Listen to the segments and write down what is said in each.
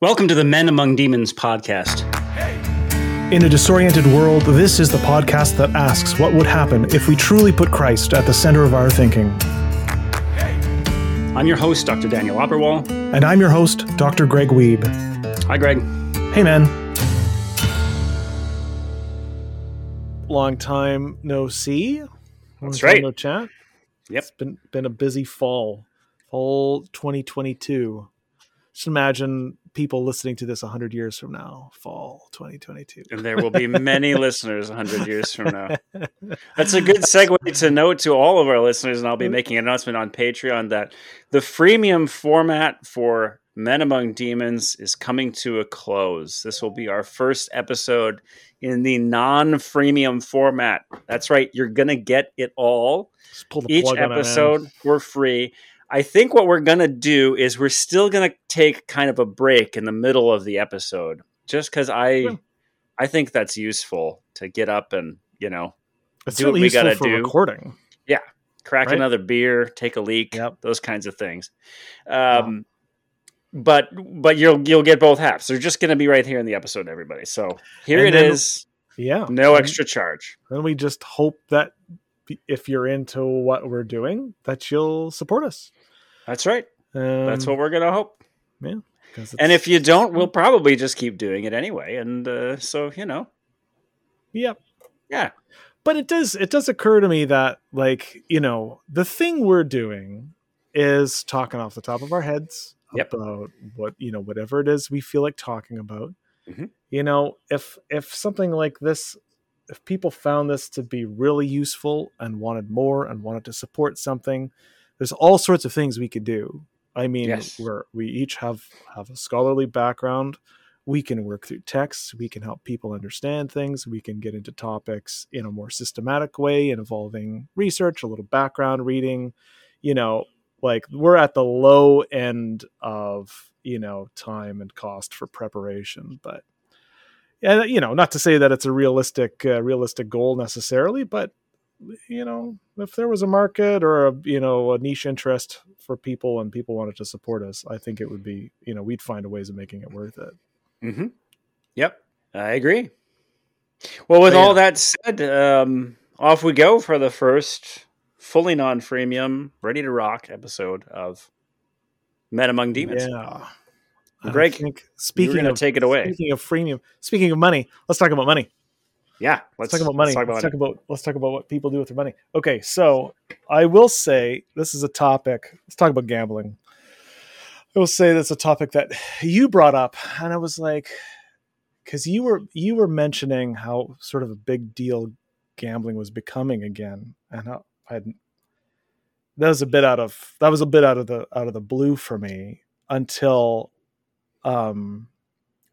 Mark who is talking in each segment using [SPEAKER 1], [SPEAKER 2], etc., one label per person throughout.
[SPEAKER 1] Welcome to the Men Among Demons podcast.
[SPEAKER 2] In a disoriented world, this is the podcast that asks what would happen if we truly put Christ at the center of our thinking.
[SPEAKER 1] I'm your host, Dr. Daniel Opperwall.
[SPEAKER 2] And I'm your host, Dr. Greg Wiebe.
[SPEAKER 1] Hi, Greg.
[SPEAKER 2] Hey, man. Long time no see. Long
[SPEAKER 1] That's right.
[SPEAKER 2] No chat.
[SPEAKER 1] Yep.
[SPEAKER 2] It's been been a busy fall. Fall 2022. Just imagine people listening to this 100 years from now. Fall 2022.
[SPEAKER 1] And there will be many listeners 100 years from now. That's a good segue to note to all of our listeners, and I'll be mm-hmm. making an announcement on Patreon that the freemium format for Men Among Demons is coming to a close. This will be our first episode in the non freemium format. That's right, you're going to get it all.
[SPEAKER 2] Just pull the
[SPEAKER 1] each
[SPEAKER 2] plug on it,
[SPEAKER 1] episode for free. I think what we're gonna do is we're still gonna take kind of a break in the middle of the episode, just because I,
[SPEAKER 2] Yeah.
[SPEAKER 1] I think that's useful to get up and you know
[SPEAKER 2] It's
[SPEAKER 1] do what we gotta
[SPEAKER 2] for
[SPEAKER 1] do.
[SPEAKER 2] recording. Yeah.
[SPEAKER 1] Crack
[SPEAKER 2] Right.
[SPEAKER 1] another beer, take a leak,
[SPEAKER 2] Yep.
[SPEAKER 1] those kinds of things. Um, but but you'll you'll get both halves. They're just gonna be right here in the episode, everybody. So here
[SPEAKER 2] And
[SPEAKER 1] it
[SPEAKER 2] then-
[SPEAKER 1] is,
[SPEAKER 2] Yeah.
[SPEAKER 1] no
[SPEAKER 2] And-
[SPEAKER 1] extra charge.
[SPEAKER 2] Then we just hope that if you're into what we're doing, that you'll support us.
[SPEAKER 1] That's right.
[SPEAKER 2] Um,
[SPEAKER 1] That's what we're gonna hope.
[SPEAKER 2] 'cause
[SPEAKER 1] And if you don't, we'll probably just keep doing it anyway. And uh, so you know,
[SPEAKER 2] Yep.
[SPEAKER 1] yeah.
[SPEAKER 2] But it does it does occur to me that like, you know, the thing we're doing is talking off the top of our heads
[SPEAKER 1] Yep.
[SPEAKER 2] about what, you know, whatever it is we feel like talking about.
[SPEAKER 1] Mhm.
[SPEAKER 2] You know, if if something like this if people found this to be really useful and wanted more and wanted to support something, there's all sorts of things we could do. I mean,
[SPEAKER 1] Yes.
[SPEAKER 2] we're we each have have a scholarly background. We can work through texts. We can help people understand things. We can get into topics in a more systematic way, involving research, a little background reading. You know, like we're at the low end of you know time and cost for preparation, but yeah, you know, not to say that it's a realistic uh, realistic goal necessarily, but you know, if there was a market or a you know a niche interest for people and people wanted to support us, I think it would be you know we'd find a ways of making it worth it.
[SPEAKER 1] Mm-hmm. Yep, I agree. Well, with
[SPEAKER 2] But
[SPEAKER 1] all that said, um, off we go for the first fully non-freemium, ready to rock episode of Men Among Demons.
[SPEAKER 2] Yeah,
[SPEAKER 1] Greg,
[SPEAKER 2] speaking of
[SPEAKER 1] take it away.
[SPEAKER 2] speaking of freemium, speaking of money, let's talk about money.
[SPEAKER 1] Yeah,
[SPEAKER 2] Let's, talk about money.
[SPEAKER 1] Let's talk about
[SPEAKER 2] let's talk about let's talk about what people do with their money. Okay, so I will say this is a topic. Let's talk about gambling. I will say that's a topic that you brought up, and I was like, because you were you were mentioning how sort of a big deal gambling was becoming again, and I had that was a bit out of that was a bit out of the out of the blue for me until, um,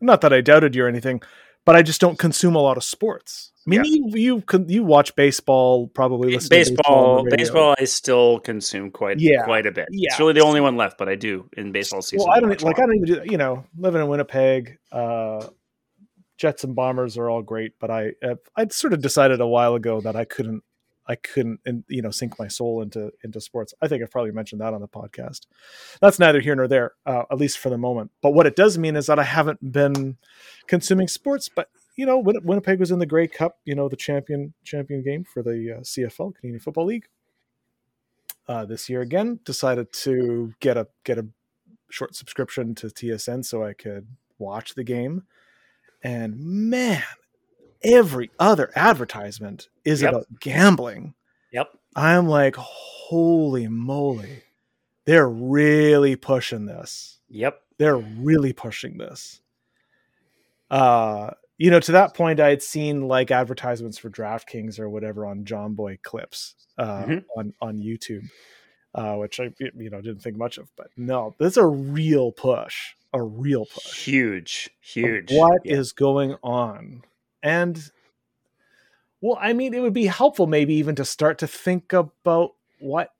[SPEAKER 2] not that I doubted you or anything, but I just don't consume a lot of sports. I mean,
[SPEAKER 1] Yeah.
[SPEAKER 2] you you you watch baseball, probably listen to
[SPEAKER 1] baseball,
[SPEAKER 2] radio.
[SPEAKER 1] baseball, I still consume quite,
[SPEAKER 2] Yeah.
[SPEAKER 1] quite a bit.
[SPEAKER 2] Yeah.
[SPEAKER 1] It's really the only one left, but I do in baseball season.
[SPEAKER 2] Well, I don't like. I don't even do that. You know, living in Winnipeg, uh, Jets and Bombers are all great, but I uh, I'd sort of decided a while ago that I couldn't I couldn't you know sink my soul into into sports. I think I've probably mentioned that on the podcast. That's neither here nor there, uh, at least for the moment. But what it does mean is that I haven't been consuming sports. But you know, Win- Winnipeg was in the Grey Cup, you know, the champion champion game for the uh, CFL Canadian Football League. Uh, this year again, decided to get a get a short subscription to TSN so I could watch the game. And man, every other advertisement is
[SPEAKER 1] Yep.
[SPEAKER 2] about gambling.
[SPEAKER 1] Yep.
[SPEAKER 2] I'm like, holy moly. They're really pushing this.
[SPEAKER 1] Yep.
[SPEAKER 2] They're really pushing this. Uh, you know, to that point, I had seen like advertisements for DraftKings or whatever on Jomboy clips uh,
[SPEAKER 1] Mhm.
[SPEAKER 2] on on YouTube, uh, which I you know didn't think much of. But no, this is a real push, a real push.
[SPEAKER 1] Huge, huge.
[SPEAKER 2] What is
[SPEAKER 1] Yeah.
[SPEAKER 2] going on? And well, I mean, it would be helpful maybe even to start to think about what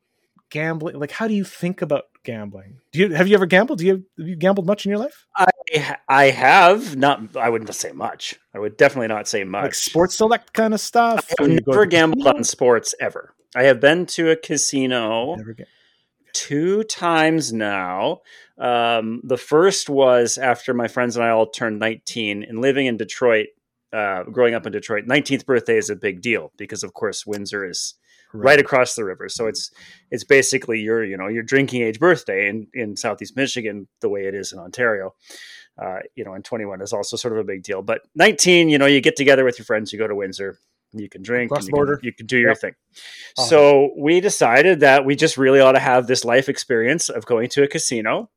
[SPEAKER 2] gambling like how do you think about gambling? Do you have you ever gambled? Do you have you gambled much in your life?
[SPEAKER 1] I, I have not. I wouldn't say much. I would definitely not say much.
[SPEAKER 2] Like sports select kind of stuff? i've
[SPEAKER 1] never gambled
[SPEAKER 2] casino?
[SPEAKER 1] on sports ever. I have been to a casino two times now. Um, the first was after my friends and I all turned 19 and living in Detroit. Uh, growing up in Detroit, 19th birthday is a big deal because, of course, Windsor is right. across the river. So it's it's basically your you know your drinking age birthday in in Southeast Michigan the way it is in Ontario. Uh, you know, and 21 is also sort of a big deal. But 19, you know, you get together with your friends, you go to Windsor, you can drink, you can, you can do your yep. thing. Uh-huh. So we decided that we just really ought to have this life experience of going to a casino.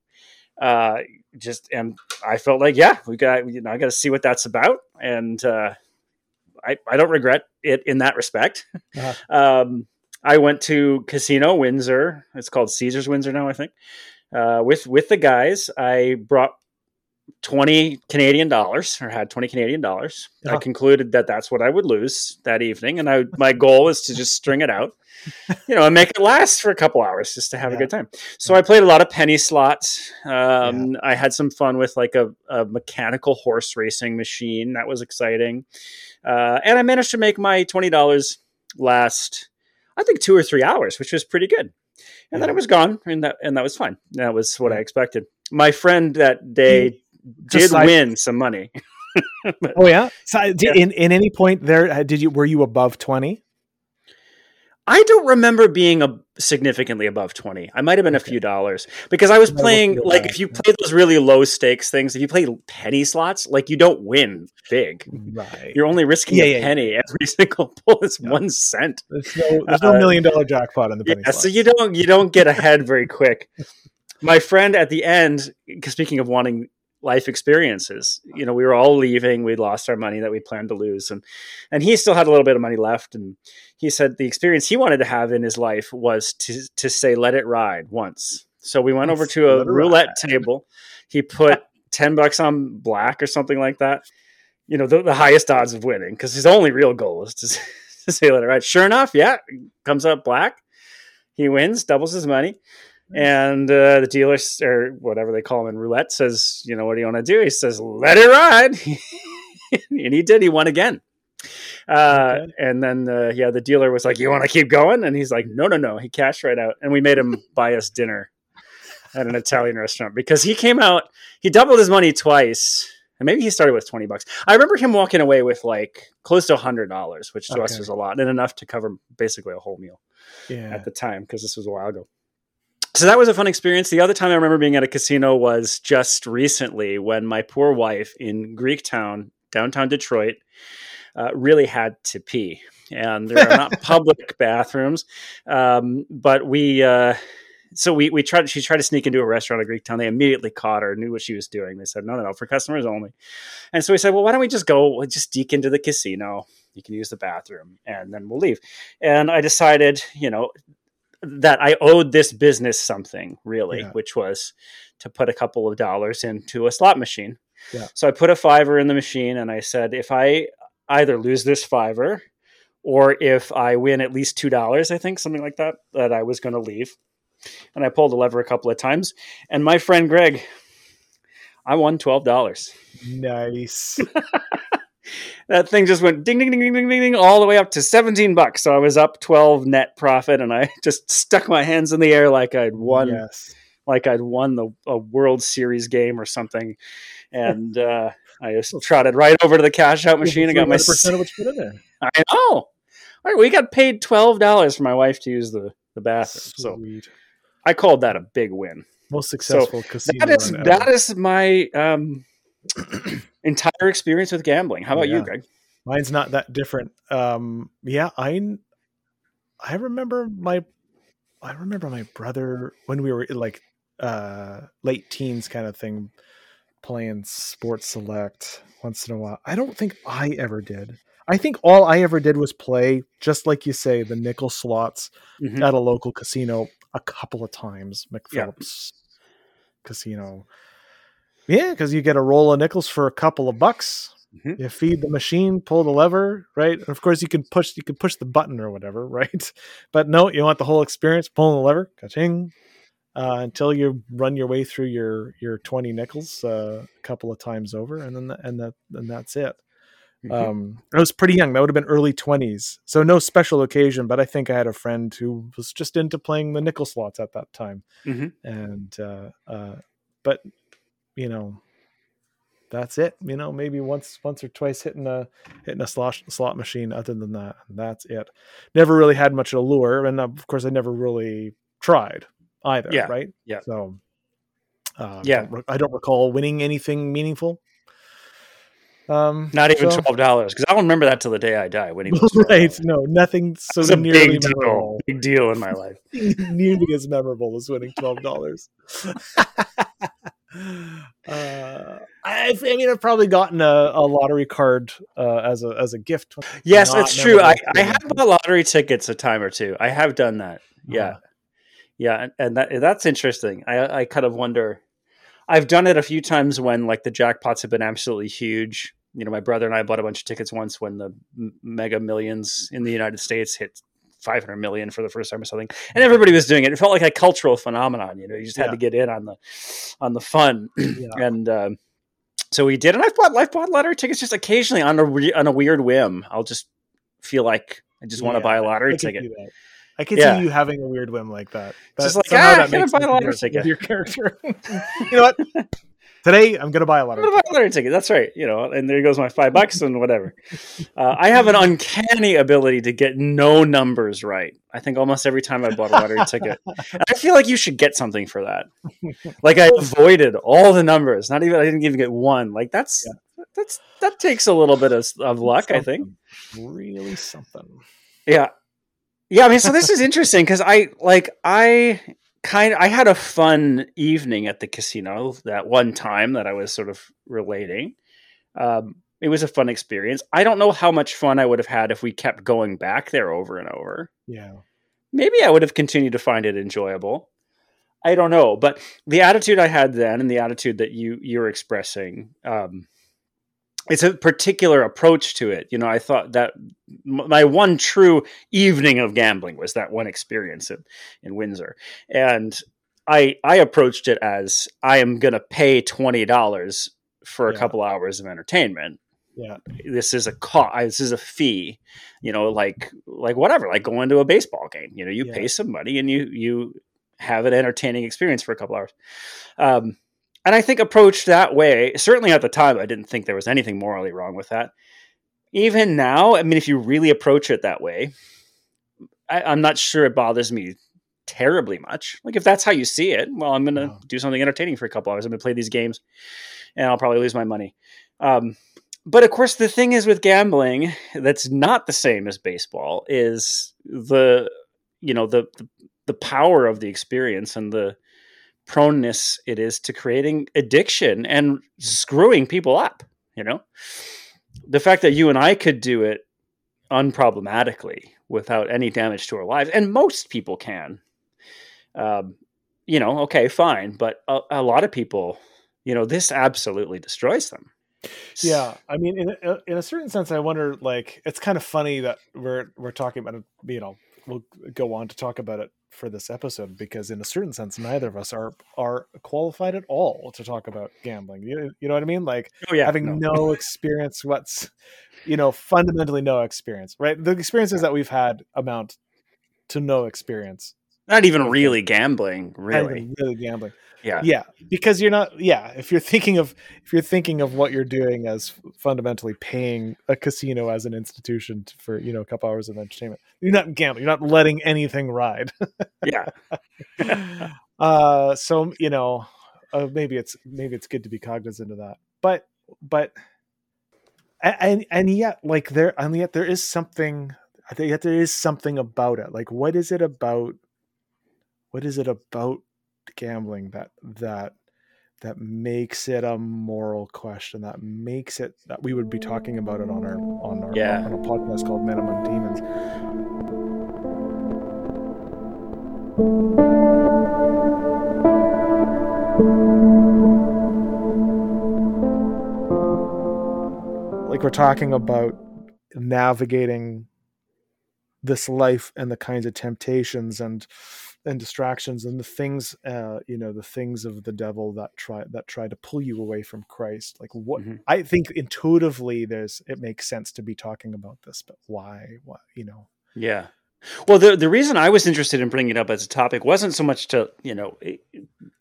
[SPEAKER 1] Uh, just and I felt like, yeah, we got you know, I got to see what that's about, and uh, I I don't regret it in that respect. Uh-huh. um, I went to Casino Windsor. It's called Caesar's Windsor now, I think. Uh, with with the guys, I brought 20 Canadian dollars or had 20 Canadian dollars. I concluded that that's what I would lose that evening. And I, my goal is to just string it out, you know, and make it last for a couple hours just to have yeah. a good time. So yeah. I played a lot of penny slots. Um, yeah. I had some fun with like a, a, mechanical horse racing machine. That was exciting. Uh, and I managed to make my $20 last, I think two or three hours, which was pretty good. And then it was gone and that, and that was fine. That was what I expected. My friend that day did win some money.
[SPEAKER 2] but, oh yeah. So did, yeah. in in any point there uh, did you were you above twenty?
[SPEAKER 1] I don't remember being a, significantly above 20. I might have been okay. a few dollars because I was playing like if you play those really low stakes things, if you play penny slots, like you don't win big. Right. You're only risking yeah, a yeah, penny yeah. every single pull is yeah. 1 cent.
[SPEAKER 2] There's no, there's no uh, million dollar jackpot in the penny
[SPEAKER 1] yeah, slots. so you don't you don't get ahead very quick. My friend at the end, speaking of wanting life experiences. You know, we were all leaving. We'd lost our money that we planned to lose, and and he still had a little bit of money left. And he said the experience he wanted to have in his life was to to say "Let it ride" once. So we went over to a roulette table. He put ten bucks on black or something like that. You know, the, the highest odds of winning because his only real goal is to, to say "Let it ride." Sure enough, yeah, comes up black. He wins, doubles his money and uh, the dealer or whatever they call him in roulette says, "You know what do you want to do?" He says, "Let it ride," and he did. He won again. Uh, okay. And then uh, yeah, the dealer was like, "You want to keep going?" And he's like, "No, no, no." He cashed right out, and we made him buy us dinner at an Italian restaurant because he came out. He doubled his money twice. And maybe he started with 20 bucks. I remember him walking away with like close to $100, which to okay. us was a lot and enough to cover basically a whole meal yeah. at the time because this was a while ago so that was a fun experience. The other time I remember being at a casino was just recently when my poor wife in Greektown, downtown Detroit, uh, really had to pee. And there are not public bathrooms, um, but we. Uh, so we we tried. She tried to sneak into a restaurant at Greektown. They immediately caught her, knew what she was doing. They said, "No, no, no, for customers only." And so we said, "Well, why don't we just go? We'll just sneak into the casino. You can use the bathroom, and then we'll leave." And I decided, you know, that I owed this business something really, yeah. which was to put a couple of dollars into a slot machine. Yeah. So I put a fiver in the machine and I said, if I either lose this fiver or if I win at least two dollars, I think something like that, that I was going to leave. And I pulled the lever a couple of times. And my friend Greg, I won twelve dollars.
[SPEAKER 2] Nice.
[SPEAKER 1] that thing just went ding ding ding ding ding ding all the way up to 17 bucks. So I was up 12 net profit and I just stuck my hands in the air like I'd won yes. like I'd won the a World Series game or something. And uh, I just trotted right over to the cash out machine and got my
[SPEAKER 2] percent of what you put in there.
[SPEAKER 1] I know. All right, we got paid twelve dollars for my wife to use the, the bathroom. Sweet. So I called that a big win.
[SPEAKER 2] Most successful so casino.
[SPEAKER 1] That is that is my um entire experience with gambling. How about yeah. you, Greg?
[SPEAKER 2] Mine's not that different. Um, yeah, I I remember my I remember my brother when we were like uh, late teens kind of thing playing sports select once in a while. I don't think I ever did. I think all I ever did was play, just like you say, the nickel slots mm-hmm. at a local casino a couple of times. McPhillips yeah. Casino. Yeah, because you get a roll of nickels for a couple of bucks. Mm-hmm. You feed the machine, pull the lever, right? And of course, you can push you can push the button or whatever, right? But no, you want the whole experience, pulling the lever, ka-ching, uh, until you run your way through your your twenty nickels uh, a couple of times over, and then and that and that's it. Mm-hmm. Um, I was pretty young. That would have been early twenties, so no special occasion. But I think I had a friend who was just into playing the nickel slots at that time,
[SPEAKER 1] mm-hmm.
[SPEAKER 2] and uh, uh, but you know, that's it. You know, maybe once once or twice hitting a hitting a slot slot machine. Other than that, that's it. Never really had much allure, and of course, I never really tried either.
[SPEAKER 1] Yeah.
[SPEAKER 2] Right.
[SPEAKER 1] Yeah.
[SPEAKER 2] So. Uh,
[SPEAKER 1] Yeah.
[SPEAKER 2] don't I don't recall winning anything meaningful. Um,
[SPEAKER 1] Not even
[SPEAKER 2] so-
[SPEAKER 1] twelve dollars because I'll remember that till the day I die. Winning
[SPEAKER 2] right? No, nothing so nearly
[SPEAKER 1] big deal,
[SPEAKER 2] memorable.
[SPEAKER 1] big deal in my life.
[SPEAKER 2] nearly as memorable as winning twelve dollars. uh, I, I mean, I've probably gotten a, a lottery card uh, as a as a gift.
[SPEAKER 1] Yes,
[SPEAKER 2] Not
[SPEAKER 1] it's true. I. I have bought lottery tickets a time or two. I have done that. Yeah,
[SPEAKER 2] Uh-huh.
[SPEAKER 1] yeah, and, and that that's interesting. I I kind of wonder. I've done it a few times when like the jackpots have been absolutely huge. You know, my brother and I bought a bunch of tickets once when the Mega Millions in the United States hit 500 million for the first time or something, and everybody was doing it. It felt like a cultural phenomenon. You know, you just had
[SPEAKER 2] Yeah.
[SPEAKER 1] to get in on the on the fun,
[SPEAKER 2] Yeah.
[SPEAKER 1] and um, so we did. And I've bought I've bought lottery tickets just occasionally on a re- on a weird whim. I'll just feel like I just want to buy a lottery
[SPEAKER 2] could
[SPEAKER 1] ticket.
[SPEAKER 2] I could
[SPEAKER 1] Yeah.
[SPEAKER 2] see you having a weird whim like that.
[SPEAKER 1] It's
[SPEAKER 2] just
[SPEAKER 1] like, ah,
[SPEAKER 2] that
[SPEAKER 1] I'm gonna buy a lottery ticket.
[SPEAKER 2] Your character. you know what? Today I'm gonna buy a
[SPEAKER 1] I'm
[SPEAKER 2] lottery.
[SPEAKER 1] gonna buy a lottery ticket. That's right. You know, and there goes my five bucks and whatever. Uh, I have an uncanny ability to get no numbers right. I think almost every time I bought a lottery ticket, and I feel like you should get something for that. Like I avoided all the numbers. Not even I didn't even get one. Like that's that's that takes a little bit of, of luck. I think.
[SPEAKER 2] Really something.
[SPEAKER 1] Yeah. Yeah, I mean, so this is interesting because I like I kind of, I had a fun evening at the casino that one time that I was sort of relating. Um, it was a fun experience. I don't know how much fun I would have had if we kept going back there over and over.
[SPEAKER 2] Yeah.
[SPEAKER 1] Maybe I would have continued to find it enjoyable. I don't know, but the attitude I had then and the attitude that you you're expressing, um, it's a particular approach to it. You know, I thought that my one true evening of gambling was that one experience in, in Windsor, and I I approached it as I am going to pay twenty dollars for a
[SPEAKER 2] Yeah.
[SPEAKER 1] couple hours of entertainment.
[SPEAKER 2] Yeah.
[SPEAKER 1] This is a cost. This is a fee. You know, like like whatever, like going to a baseball game. You know, you
[SPEAKER 2] Yeah.
[SPEAKER 1] pay some money and you you have an entertaining experience for a couple hours. Um, and I think approached that way, certainly at the time, I didn't think there was anything morally wrong with that. Even now, I mean, if you really approach it that way, I, I'm not sure it bothers me terribly much. Like if that's how you see it, well, I'm going to
[SPEAKER 2] No.
[SPEAKER 1] do something entertaining for a couple hours. I'm going to play these games, and I'll probably lose my money. Um, but of course, the thing is with gambling that's not the same as baseball is the you know the the, the power of the experience and the proneness it is to creating addiction and screwing people up. You know, the fact that you and I could do it unproblematically without any damage to our lives, and most people can. Um, you know, okay, fine, but a, a lot of people, you know, this absolutely destroys them.
[SPEAKER 2] Yeah, I mean, in a, in a certain sense, I wonder. Like, it's kind of funny that we're we're talking about it. You know, we'll go on to talk about it for this episode because, in a certain sense, neither of us are are qualified at all to talk about gambling. You, you know what I mean? Like
[SPEAKER 1] Oh yeah,
[SPEAKER 2] having
[SPEAKER 1] no.
[SPEAKER 2] no experience. What's you know fundamentally no experience, right? The experiences that we've had amount to no experience.
[SPEAKER 1] not even really gambling, really.
[SPEAKER 2] really gambling.
[SPEAKER 1] Yeah.
[SPEAKER 2] yeah because you're not yeah if you're thinking of if you're thinking of what you're doing as fundamentally paying a casino as an institution for you know a couple hours of entertainment you're not gambling you're not letting anything ride
[SPEAKER 1] Yeah.
[SPEAKER 2] uh so you know uh, maybe it's maybe it's good to be cognizant of that but but and and yet like there and yet there is something i think yet there is something about it like what is it about what is it about gambling that that that makes it a moral question that makes it that we would be talking about it on our on our
[SPEAKER 1] Yeah.
[SPEAKER 2] on a podcast called men among demons like we're talking about navigating this life and the kinds of temptations and and distractions and the things uh you know the things of the devil that try that try to pull you away from christ like what
[SPEAKER 1] Mm-hmm.
[SPEAKER 2] i think intuitively there's it makes sense to be talking about this but why why you know
[SPEAKER 1] Yeah. Well, the the reason I was interested in bringing it up as a topic wasn't so much to you know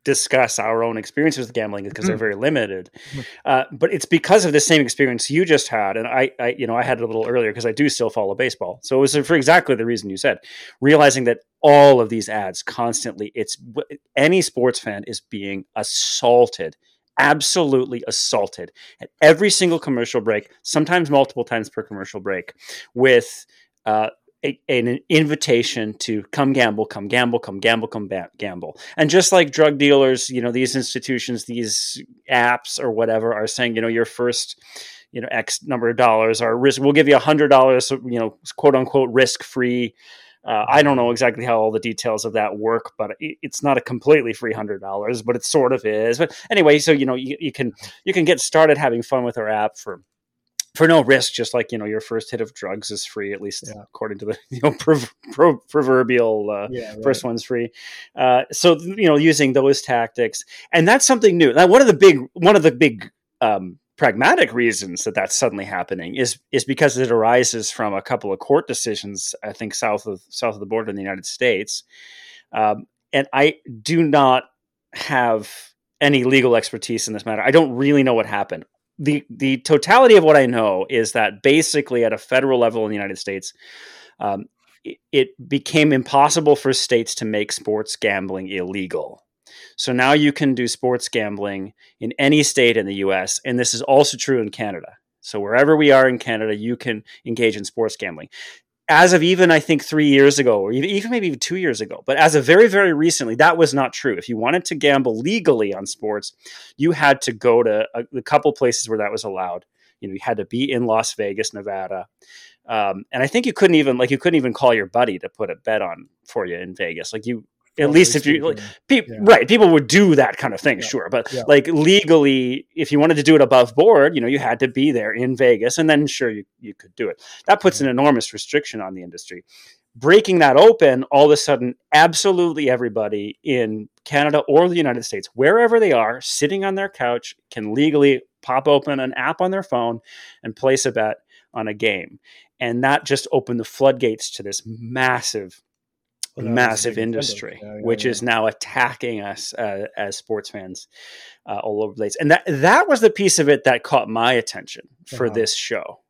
[SPEAKER 1] discuss our own experiences with gambling because they're
[SPEAKER 2] Mhm.
[SPEAKER 1] very limited,
[SPEAKER 2] Mhm.
[SPEAKER 1] uh, but it's because of the same experience you just had, and I, I you know I had it a little earlier because I do still follow baseball, so it was for exactly the reason you said, realizing that all of these ads constantly, it's any sports fan is being assaulted absolutely assaulted at every single commercial break, sometimes multiple times per commercial break, with uh, an invitation to come gamble, come gamble, come gamble, come ba- gamble. And just like drug dealers, you know, these institutions, these apps or whatever are saying, you know, your first, you know, X number of dollars are risk. We'll give you a hundred dollars, you know, quote unquote, risk free. Uh, I don't know exactly how all the details of that work, but it, it's not a completely free hundred dollars, but it sort of is. But anyway, so you know, you, you can you can get started having fun with our app for for no risk, just like you know your first hit of drugs is free, at least
[SPEAKER 2] Yeah.
[SPEAKER 1] according to the you know prov- pro- proverbial uh,
[SPEAKER 2] yeah
[SPEAKER 1] first one's free. Uh, so you know using those tactics, and that's something new. Now, one of the big one of the big um, pragmatic reasons that that's suddenly happening is is because it arises from a couple of court decisions, I think south of south of the border in the United States, um, and I do not have any legal expertise in this matter. I don't really know what happened. The the totality of what I know is that basically at a federal level in the United States, um, it, it became impossible for states to make sports gambling illegal. So now you can do sports gambling in any state in the US, and this is also true in Canada. So wherever we are in Canada, you can engage in sports gambling. As of even, I think, three years ago, or even, maybe even two years ago, but as of very, very recently, that was not true. If you wanted to gamble legally on sports, you had to go to a, a couple places where that was allowed. You know, you had to be in Las Vegas, Nevada, um, and I think you couldn't even like you couldn't even call your buddy to put a bet on for you in Vegas. Like you, at least if you like, Pe-
[SPEAKER 2] Yeah.
[SPEAKER 1] right people would do that kind of thing
[SPEAKER 2] Yeah.
[SPEAKER 1] sure but
[SPEAKER 2] Yeah.
[SPEAKER 1] like legally if you wanted to do it above board you know you had to be there in vegas and then sure you, you could do it that puts an enormous restriction on the industry breaking that open all of a sudden absolutely everybody in canada or the united states wherever they are sitting on their couch can legally pop open an app on their phone and place a bet on a game and that just opened the floodgates to this massive
[SPEAKER 2] Well, that was a
[SPEAKER 1] massive industry,
[SPEAKER 2] Yeah, yeah,
[SPEAKER 1] which
[SPEAKER 2] yeah.
[SPEAKER 1] is now attacking us uh, as sports fans uh, all over the place. And that that was the piece of it that caught my attention for
[SPEAKER 2] Uh-huh.
[SPEAKER 1] this show.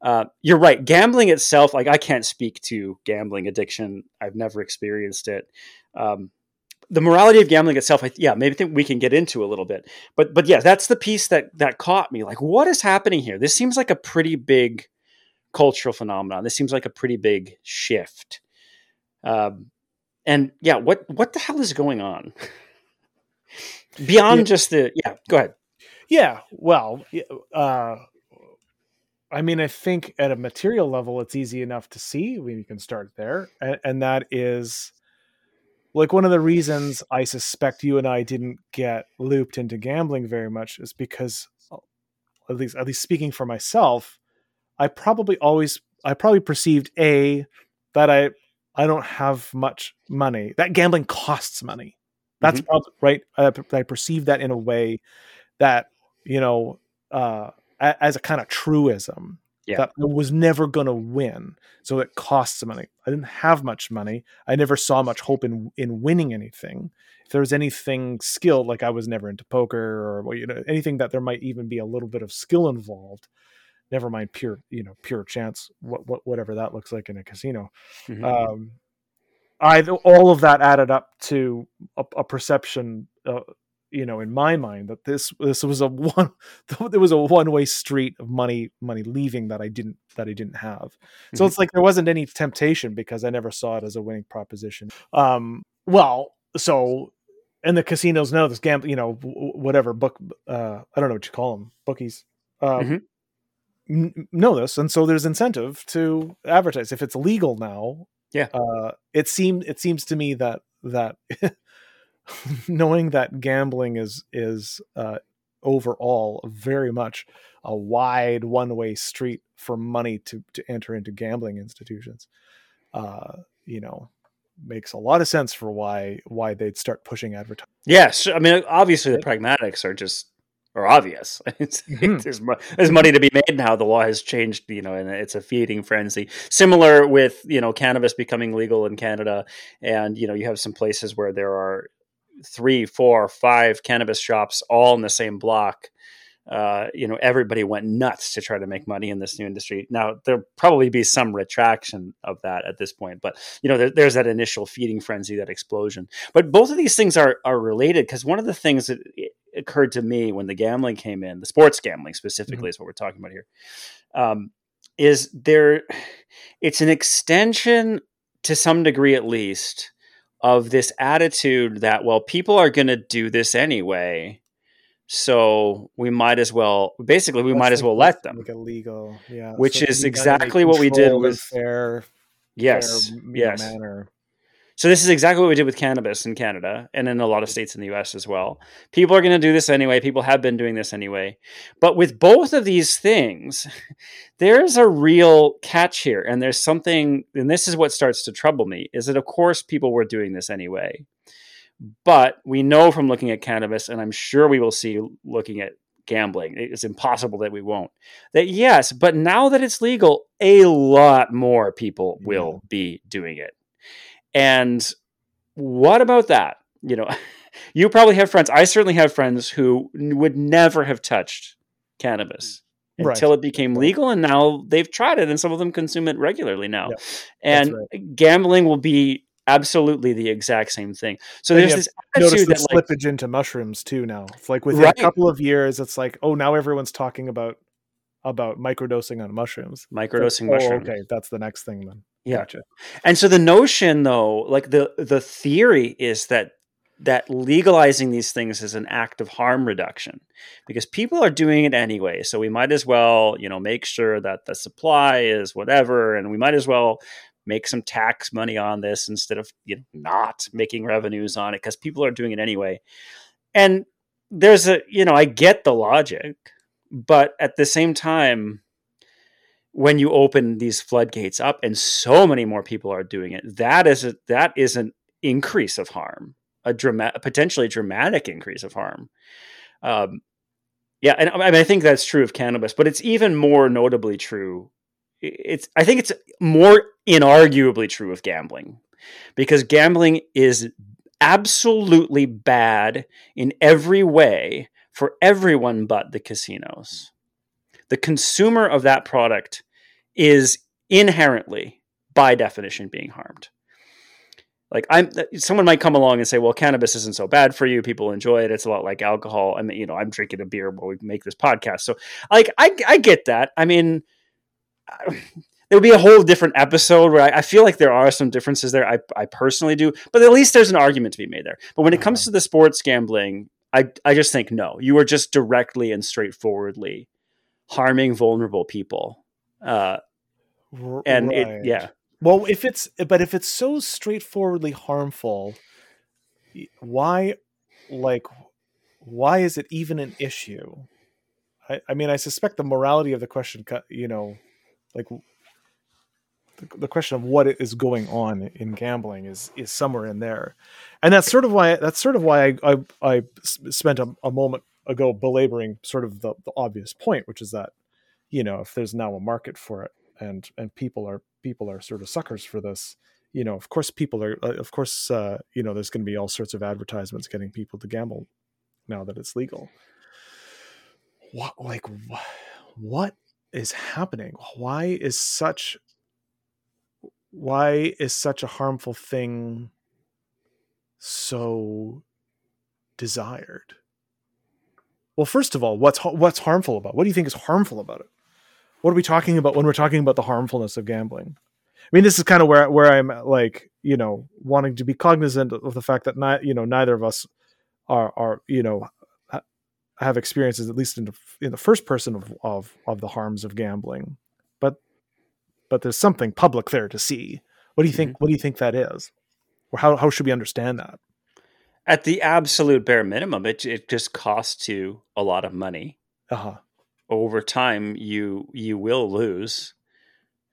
[SPEAKER 1] Uh, you're right. Gambling itself, like I can't speak to gambling addiction. I've never experienced it. Um, the morality of gambling itself, I, yeah, maybe think we can get into a little bit. But but yeah, that's the piece that that caught me. Like, what is happening here? This seems like a pretty big cultural phenomenon. This seems like a pretty big shift. Um, and yeah, what what the hell is going on beyond
[SPEAKER 2] Yeah.
[SPEAKER 1] just the? Yeah, go ahead.
[SPEAKER 2] Yeah, well, uh, I mean, I think at a material level, it's easy enough to see. We can start there, and, and that is like one of the reasons I suspect you and I didn't get looped into gambling very much is because, uh, at least, at least speaking for myself, I probably always, I probably perceived a that I, I don't have much money. That gambling costs money. That's
[SPEAKER 1] Mm-hmm.
[SPEAKER 2] prob- right. I, I perceive that in a way that you know uh as a kind of truism
[SPEAKER 1] Yeah.
[SPEAKER 2] that I was never going to win so it costs money i didn't have much money i never saw much hope in in winning anything if there was anything skilled like i was never into poker or well, you know anything that there might even be a little bit of skill involved never mind pure you know pure chance what, what whatever that looks like in a casino
[SPEAKER 1] Mhm.
[SPEAKER 2] um i all of that added up to a, a perception uh, you know in my mind that this this was a one there was a one way street of money money leaving that i didn't that i didn't have so
[SPEAKER 1] Mhm.
[SPEAKER 2] it's like there wasn't any temptation because i never saw it as a winning proposition um well so and the casinos know this gamble you know whatever book uh i don't know what you call them bookies um
[SPEAKER 1] Mhm.
[SPEAKER 2] N- know this and so there's incentive to advertise if it's legal now
[SPEAKER 1] Yeah.
[SPEAKER 2] uh it seemed it seems to me that that knowing that gambling is is uh overall very much a wide one-way street for money to to enter into gambling institutions uh you know makes a lot of sense for why why they'd start pushing advertising.
[SPEAKER 1] Yes, I mean obviously the pragmatics are just are obvious.
[SPEAKER 2] Mhm.
[SPEAKER 1] there's, mo- there's money to be made now. The law has changed, you know, and it's a feeding frenzy. Similar with you know cannabis becoming legal in Canada, and you know you have some places where there are three, four, five cannabis shops all in the same block. Uh, you know, everybody went nuts to try to make money in this new industry. Now there'll probably be some retraction of that at this point, but you know, there, there's that initial feeding frenzy, that explosion. But both of these things are are related because one of the things that occurred to me when the gambling came in, the sports gambling specifically is what we're talking about here, um, is there, it's an extension to some degree at least of this attitude that, well, people are going to do this anyway. So we might as well, basically, we
[SPEAKER 2] Let's
[SPEAKER 1] might as well
[SPEAKER 2] let's
[SPEAKER 1] them.
[SPEAKER 2] make it legal. Yeah,
[SPEAKER 1] Which
[SPEAKER 2] so
[SPEAKER 1] is exactly what we did with-
[SPEAKER 2] fair,
[SPEAKER 1] Yes.
[SPEAKER 2] fair,
[SPEAKER 1] yes.
[SPEAKER 2] manner.
[SPEAKER 1] So this is exactly what we did with cannabis in Canada and in a lot of states in the US as well. People are going to do this anyway. People have been doing this anyway. But with both of these things, there's a real catch here and there's something and this is what starts to trouble me is that of course people were doing this anyway. But we know from looking at cannabis and I'm sure we will see looking at gambling. It's impossible that we won't. That yes, but now that it's legal, a lot more people will be doing it. And what about that? You know, you probably have friends. I certainly have friends who would never have touched cannabis
[SPEAKER 2] Right.
[SPEAKER 1] until it became legal, and now they've tried it, and some of them consume it regularly now.
[SPEAKER 2] Yeah,
[SPEAKER 1] and gambling will be absolutely the exact same thing. So
[SPEAKER 2] And
[SPEAKER 1] there's this
[SPEAKER 2] Notice
[SPEAKER 1] attitude
[SPEAKER 2] the
[SPEAKER 1] that like
[SPEAKER 2] slippage into mushrooms too. Now, It's like within
[SPEAKER 1] Right.
[SPEAKER 2] a couple of years, it's like, oh, now everyone's talking about about microdosing on mushrooms. It's like,
[SPEAKER 1] microdosing
[SPEAKER 2] oh,
[SPEAKER 1] mushrooms.
[SPEAKER 2] Okay, that's the next thing then.
[SPEAKER 1] Yeah.
[SPEAKER 2] Gotcha.
[SPEAKER 1] And so the notion though, like the the theory is that that legalizing these things is an act of harm reduction because people are doing it anyway. So we might as well, you know, make sure that the supply is whatever and we might as well make some tax money on this instead of you know, not making revenues on it because people are doing it anyway. And there's a, you know, I get the logic, but at the same time when you open these floodgates up and so many more people are doing it that is a, that is an increase of harm a dramatic potentially dramatic increase of harm. Um, yeah and I, mean, I think that's true of cannabis but it's even more notably true it's i think it's more inarguably true of gambling because gambling is absolutely bad in every way for everyone but the casinos the consumer of that product is inherently by definition being harmed. Like i'm someone might come along and say well cannabis isn't so bad for you. People enjoy it. It's a lot like alcohol. I mean you know i'm drinking a beer while we make this podcast. So like i, I get that. I mean there would be a whole different episode where I, I feel like there are some differences there. I, I personally do. But at least there's an argument to be made there. But when it comes uh-huh. to the sports gambling I, I just think no. You are just directly and straightforwardly harming vulnerable people uh, and
[SPEAKER 2] right.
[SPEAKER 1] it yeah
[SPEAKER 2] Well, if it's but if it's so straightforwardly harmful, why, like, why is it even an issue? I, I mean, I suspect the morality of the question, you know, like the, the question of what is going on in gambling is is somewhere in there, and that's sort of why that's sort of why I I spent a, a moment ago belaboring sort of the, the obvious point, which is that you know if there's now a market for it and and people are people are sort of suckers for this you know of course people are uh, of course uh, you know there's going to be all sorts of advertisements getting people to gamble now that it's legal. What like wh- what is happening? Why is such why is such a harmful thing so desired well first of all what's what's harmful about it? what do you think is harmful about it? What are we talking about when we're talking about the harmfulness of gambling? I mean this is kind of where where i'm like you know wanting to be cognizant of the fact that not you know neither of us are are you know ha- have experiences at least in the, in the first person of, of of the harms of gambling. But but there's something public there to see. What do you think mm-hmm. what do you think that is? Or how, how should we understand that
[SPEAKER 1] at the absolute bare minimum it, it just costs you a lot of money.
[SPEAKER 2] Uh-huh.
[SPEAKER 1] Over time you you will lose.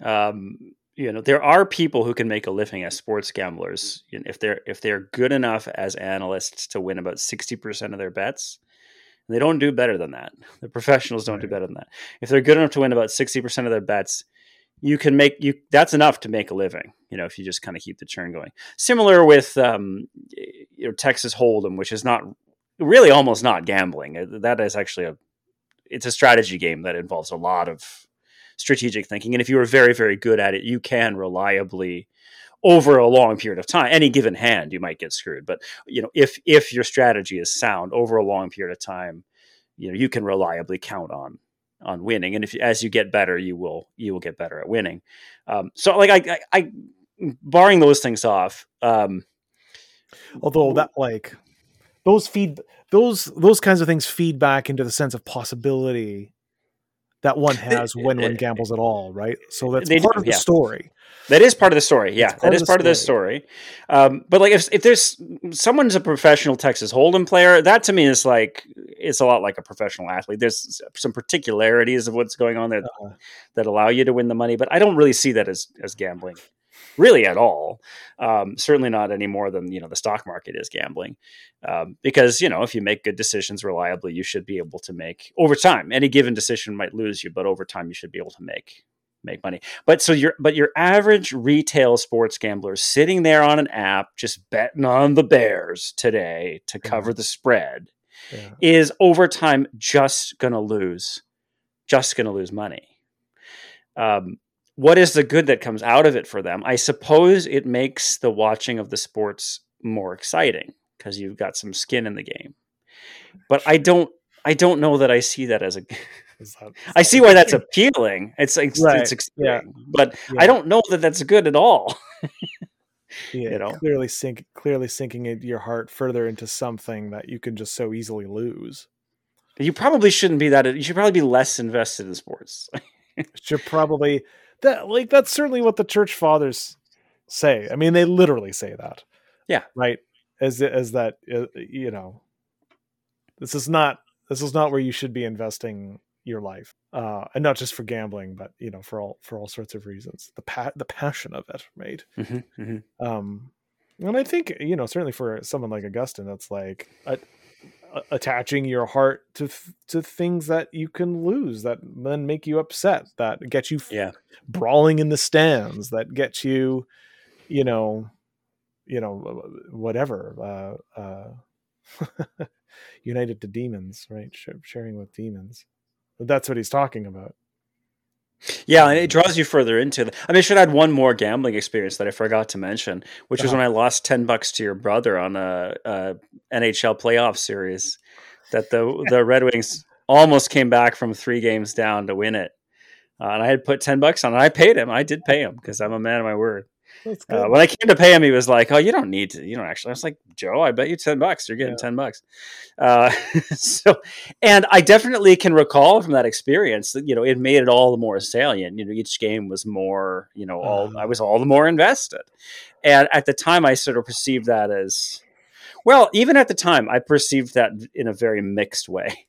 [SPEAKER 1] Um you know there are people who can make a living as sports gamblers if they're if they're good enough as analysts to win about 60% of their bets they don't do better than that. The professionals don't right. do better than that. If they're good enough to win about 60% of their bets you can make you that's enough to make a living you know if you just kind of keep the churn going. Similar with um, you know texas hold'em which is not really almost not gambling. Uh, that is actually a it's a strategy game that involves a lot of strategic thinking and if you are very very good at it you can reliably over a long period of time any given hand you might get screwed but you know if if your strategy is sound over a long period of time you know you can reliably count on on winning and if as you get better you will you will get better at winning. Um, so like I, I, I barring those things off um,
[SPEAKER 2] although that like those feed those those kinds of things feed back into the sense of possibility that one has when one gambles at all, right? So that's they part do, of the yeah. story.
[SPEAKER 1] That is part of the story. Yeah, that is part of the story. Um, but like, if if there's someone's a professional Texas Hold'em player, that to me is like it's a lot like a professional athlete. There's some particularities of what's going on there uh-huh. that allow you to win the money, but I don't really see that as as gambling really at all. Um, certainly not any more than you know the stock market is gambling, um, because you know if you make good decisions reliably, you should be able to make over time. Any given decision might lose you, but over time you should be able to make make money. But so your but your average retail sports gambler sitting there on an app just betting on the Bears today to cover the spread yeah. is over time just going to lose, just going to lose money. Um, what is the good that comes out of it for them? I suppose it makes the watching of the sports more exciting because you've got some skin in the game. But I don't I don't know that I see that as a that, I see why that's appealing. It's it's, right. it's exciting, yeah. but yeah. I don't know that that's good at all.
[SPEAKER 2] yeah, you know, clearly sink clearly sinking your heart further into something that you can just so easily lose.
[SPEAKER 1] You probably shouldn't be that. You should probably be less invested in sports.
[SPEAKER 2] should probably that like that's certainly what the church fathers say. I mean, they literally say that.
[SPEAKER 1] Yeah.
[SPEAKER 2] Right. As as that uh, you know, this is not this is not where you should be investing your life, uh, and not just for gambling, but you know, for all for all sorts of reasons. The pa- the passion of it, right? Mm-hmm, mm-hmm. Um, and I think you know, certainly for someone like Augustine, that's like a, attaching your heart to to things that you can lose that then make you upset that get you
[SPEAKER 1] yeah.
[SPEAKER 2] brawling in the stands that get you you know you know whatever uh, uh, united to demons right? Sharing with demons. That's what he's talking about
[SPEAKER 1] yeah, and it draws you further into the. I mean, I should add one more gambling experience that I forgot to mention, which uh-huh. was when I lost ten bucks to your brother on a, a NHL playoff series. That the the Red Wings almost came back from three games down to win it, uh, and I had put ten bucks on it. I paid him. I did pay him because I'm a man of my word. Uh, when I came to pay him, he was like, "Oh, you don't need to. You don't actually." I was like, "Joe, I bet you ten bucks. You're getting yeah. ten bucks." Uh, so, and I definitely can recall from that experience that you know it made it all the more salient. You know, each game was more. You know, all uh, I was all the more invested, and at the time, I sort of perceived that as well. Even at the time, I perceived that in a very mixed way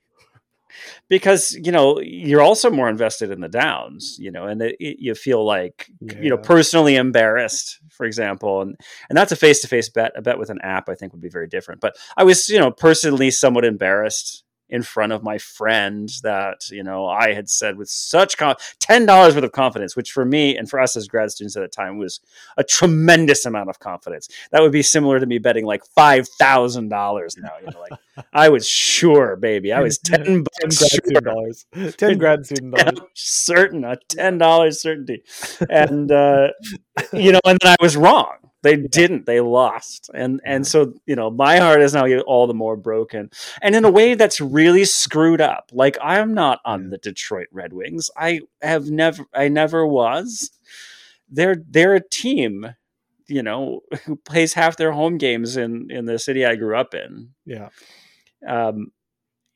[SPEAKER 1] because you know you're also more invested in the downs you know and it, it, you feel like yeah. you know personally embarrassed for example and and that's a face-to-face bet a bet with an app i think would be very different but i was you know personally somewhat embarrassed in front of my friend that you know I had said with such ten dollars worth of confidence, which for me and for us as grad students at the time was a tremendous amount of confidence. That would be similar to me betting like five thousand dollars now. You know, like I was sure, baby, I was ten bucks,
[SPEAKER 2] ten dollars, ten grad student dollars,
[SPEAKER 1] certain a ten dollars certainty, and uh, you know, and then I was wrong they didn't. They lost, and and so you know my heart is now all the more broken, and in a way that's really screwed up. Like I'm not on the Detroit Red Wings. I have never. I never was. They're they're a team, you know, who plays half their home games in in the city I grew up in.
[SPEAKER 2] Yeah.
[SPEAKER 1] Um,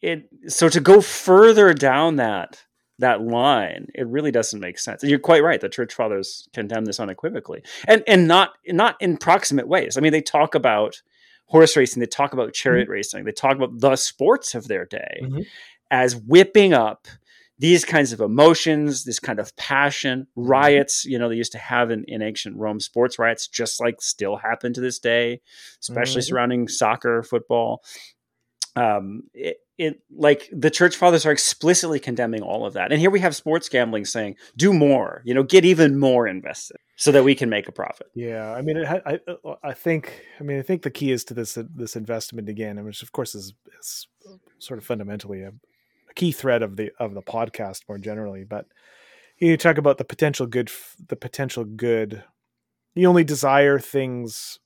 [SPEAKER 1] it so to go further down that that line, it really doesn't make sense. And you're quite right. The church fathers condemn this unequivocally, and and not not in proximate ways. I mean, they talk about horse racing, they talk about chariot mm-hmm. racing, they talk about the sports of their day mm-hmm. as whipping up these kinds of emotions, this kind of passion, riots, you know, they used to have in, in ancient Rome, sports riots, just like still happen to this day, especially mm-hmm. surrounding soccer, football. Um, it, it like the church fathers are explicitly condemning all of that, and here we have sports gambling saying, "Do more, you know, get even more invested, so that we can make a profit."
[SPEAKER 2] Yeah, I mean, it, I I think I mean I think the key is to this this investment again, which of course is, is sort of fundamentally a key thread of the of the podcast more generally. But you talk about the potential good, the potential good. You only desire things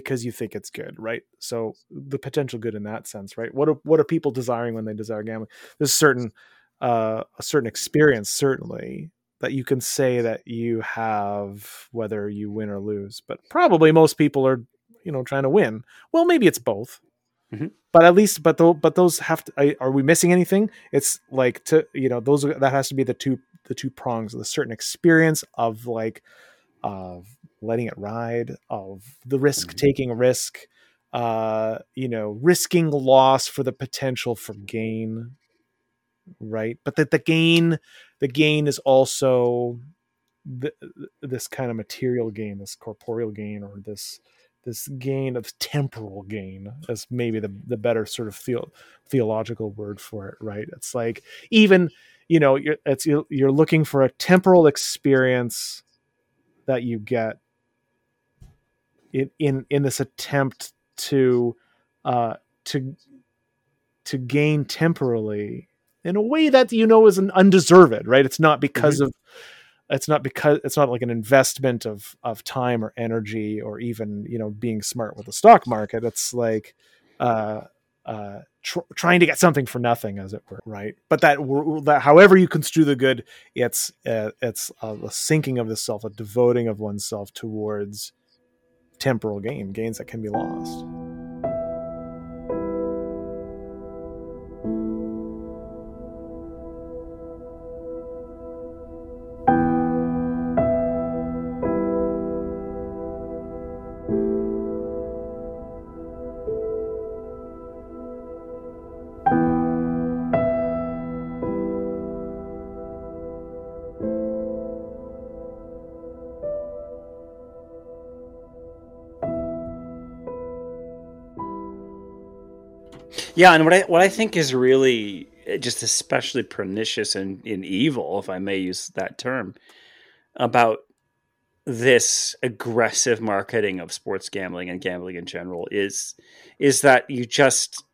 [SPEAKER 2] because you think it's good, right? So the potential good in that sense, right? What are what are people desiring when they desire gambling? There's certain uh, a certain experience, certainly that you can say that you have, whether you win or lose. But probably most people are, you know, trying to win. Well, maybe it's both. Mm-hmm. But at least, but though, but those have to. Are we missing anything? It's like to you know those that has to be the two the two prongs of the certain experience of like of letting it ride, of the risk mm-hmm. taking risk, uh, you know, risking loss for the potential for gain, right? But that the gain, the gain is also the, this kind of material gain, this corporeal gain, or this this gain of temporal gain as maybe the, the better sort of theo- theological word for it right it's like even you know you're it's you're looking for a temporal experience that you get in in, in this attempt to uh to to gain temporally in a way that you know is an undeserved right? It's not because mm-hmm. of it's not because it's not like an investment of of time or energy or even you know being smart with the stock market. It's like uh uh tr- trying to get something for nothing as it were right? But that that however you construe the good it's uh, it's a, a sinking of the self a devoting of oneself towards temporal gain gains that can be lost
[SPEAKER 1] Yeah, and what I what I think is really eh, just especially pernicious and, in evil, if I may use that term, about this aggressive marketing of sports gambling and gambling in general is is that you just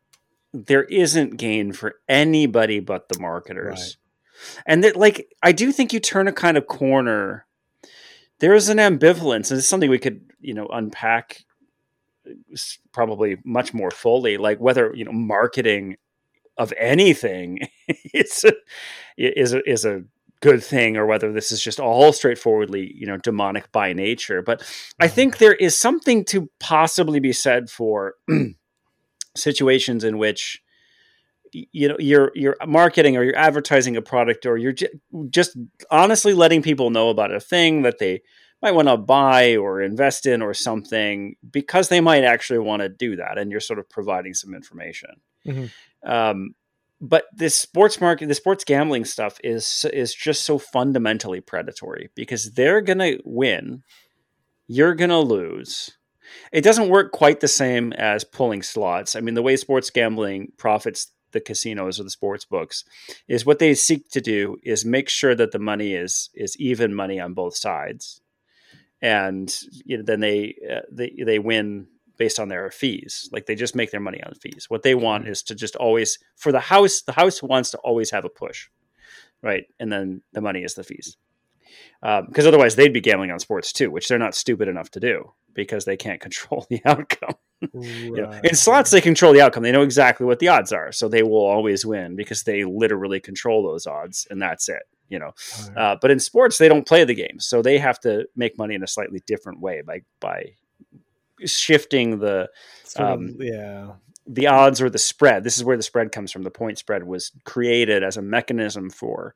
[SPEAKER 1] there isn't gain for anybody but the marketers. Right. And that like I do think you turn a kind of corner. There is an ambivalence, and it's something we could, you know, unpack probably much more fully like whether you know marketing of anything is a, is a, is a good thing or whether this is just all straightforwardly you know demonic by nature but i mm-hmm. think there is something to possibly be said for situations in which you know you're you're marketing or you're advertising a product or you're just honestly letting people know about a thing that they might want to buy or invest in or something because they might actually want to do that and you're sort of providing some information. Mm-hmm. um, but this sports market the sports gambling stuff is is just so fundamentally predatory because they're gonna win you're gonna lose. It doesn't work quite the same as pulling slots. I mean the way sports gambling profits the casinos or the sports books is what they seek to do is make sure that the money is is even money on both sides and you know, then they uh, they they win based on their fees. Like they just make their money on fees. What they want mm-hmm. is to just always for the house. The house wants to always have a push, right? And then the money is the fees, because um, otherwise they'd be gambling on sports too, which they're not stupid enough to do because they can't control the outcome. Right. you know, in slots, they control the outcome. They know exactly what the odds are, so they will always win because they literally control those odds, and that's it you know. Right. Uh, but in sports, they don't play the game, so they have to make money in a slightly different way by by shifting the um,
[SPEAKER 2] of, yeah
[SPEAKER 1] the odds or the spread. This is where the spread comes from. The point spread was created as a mechanism for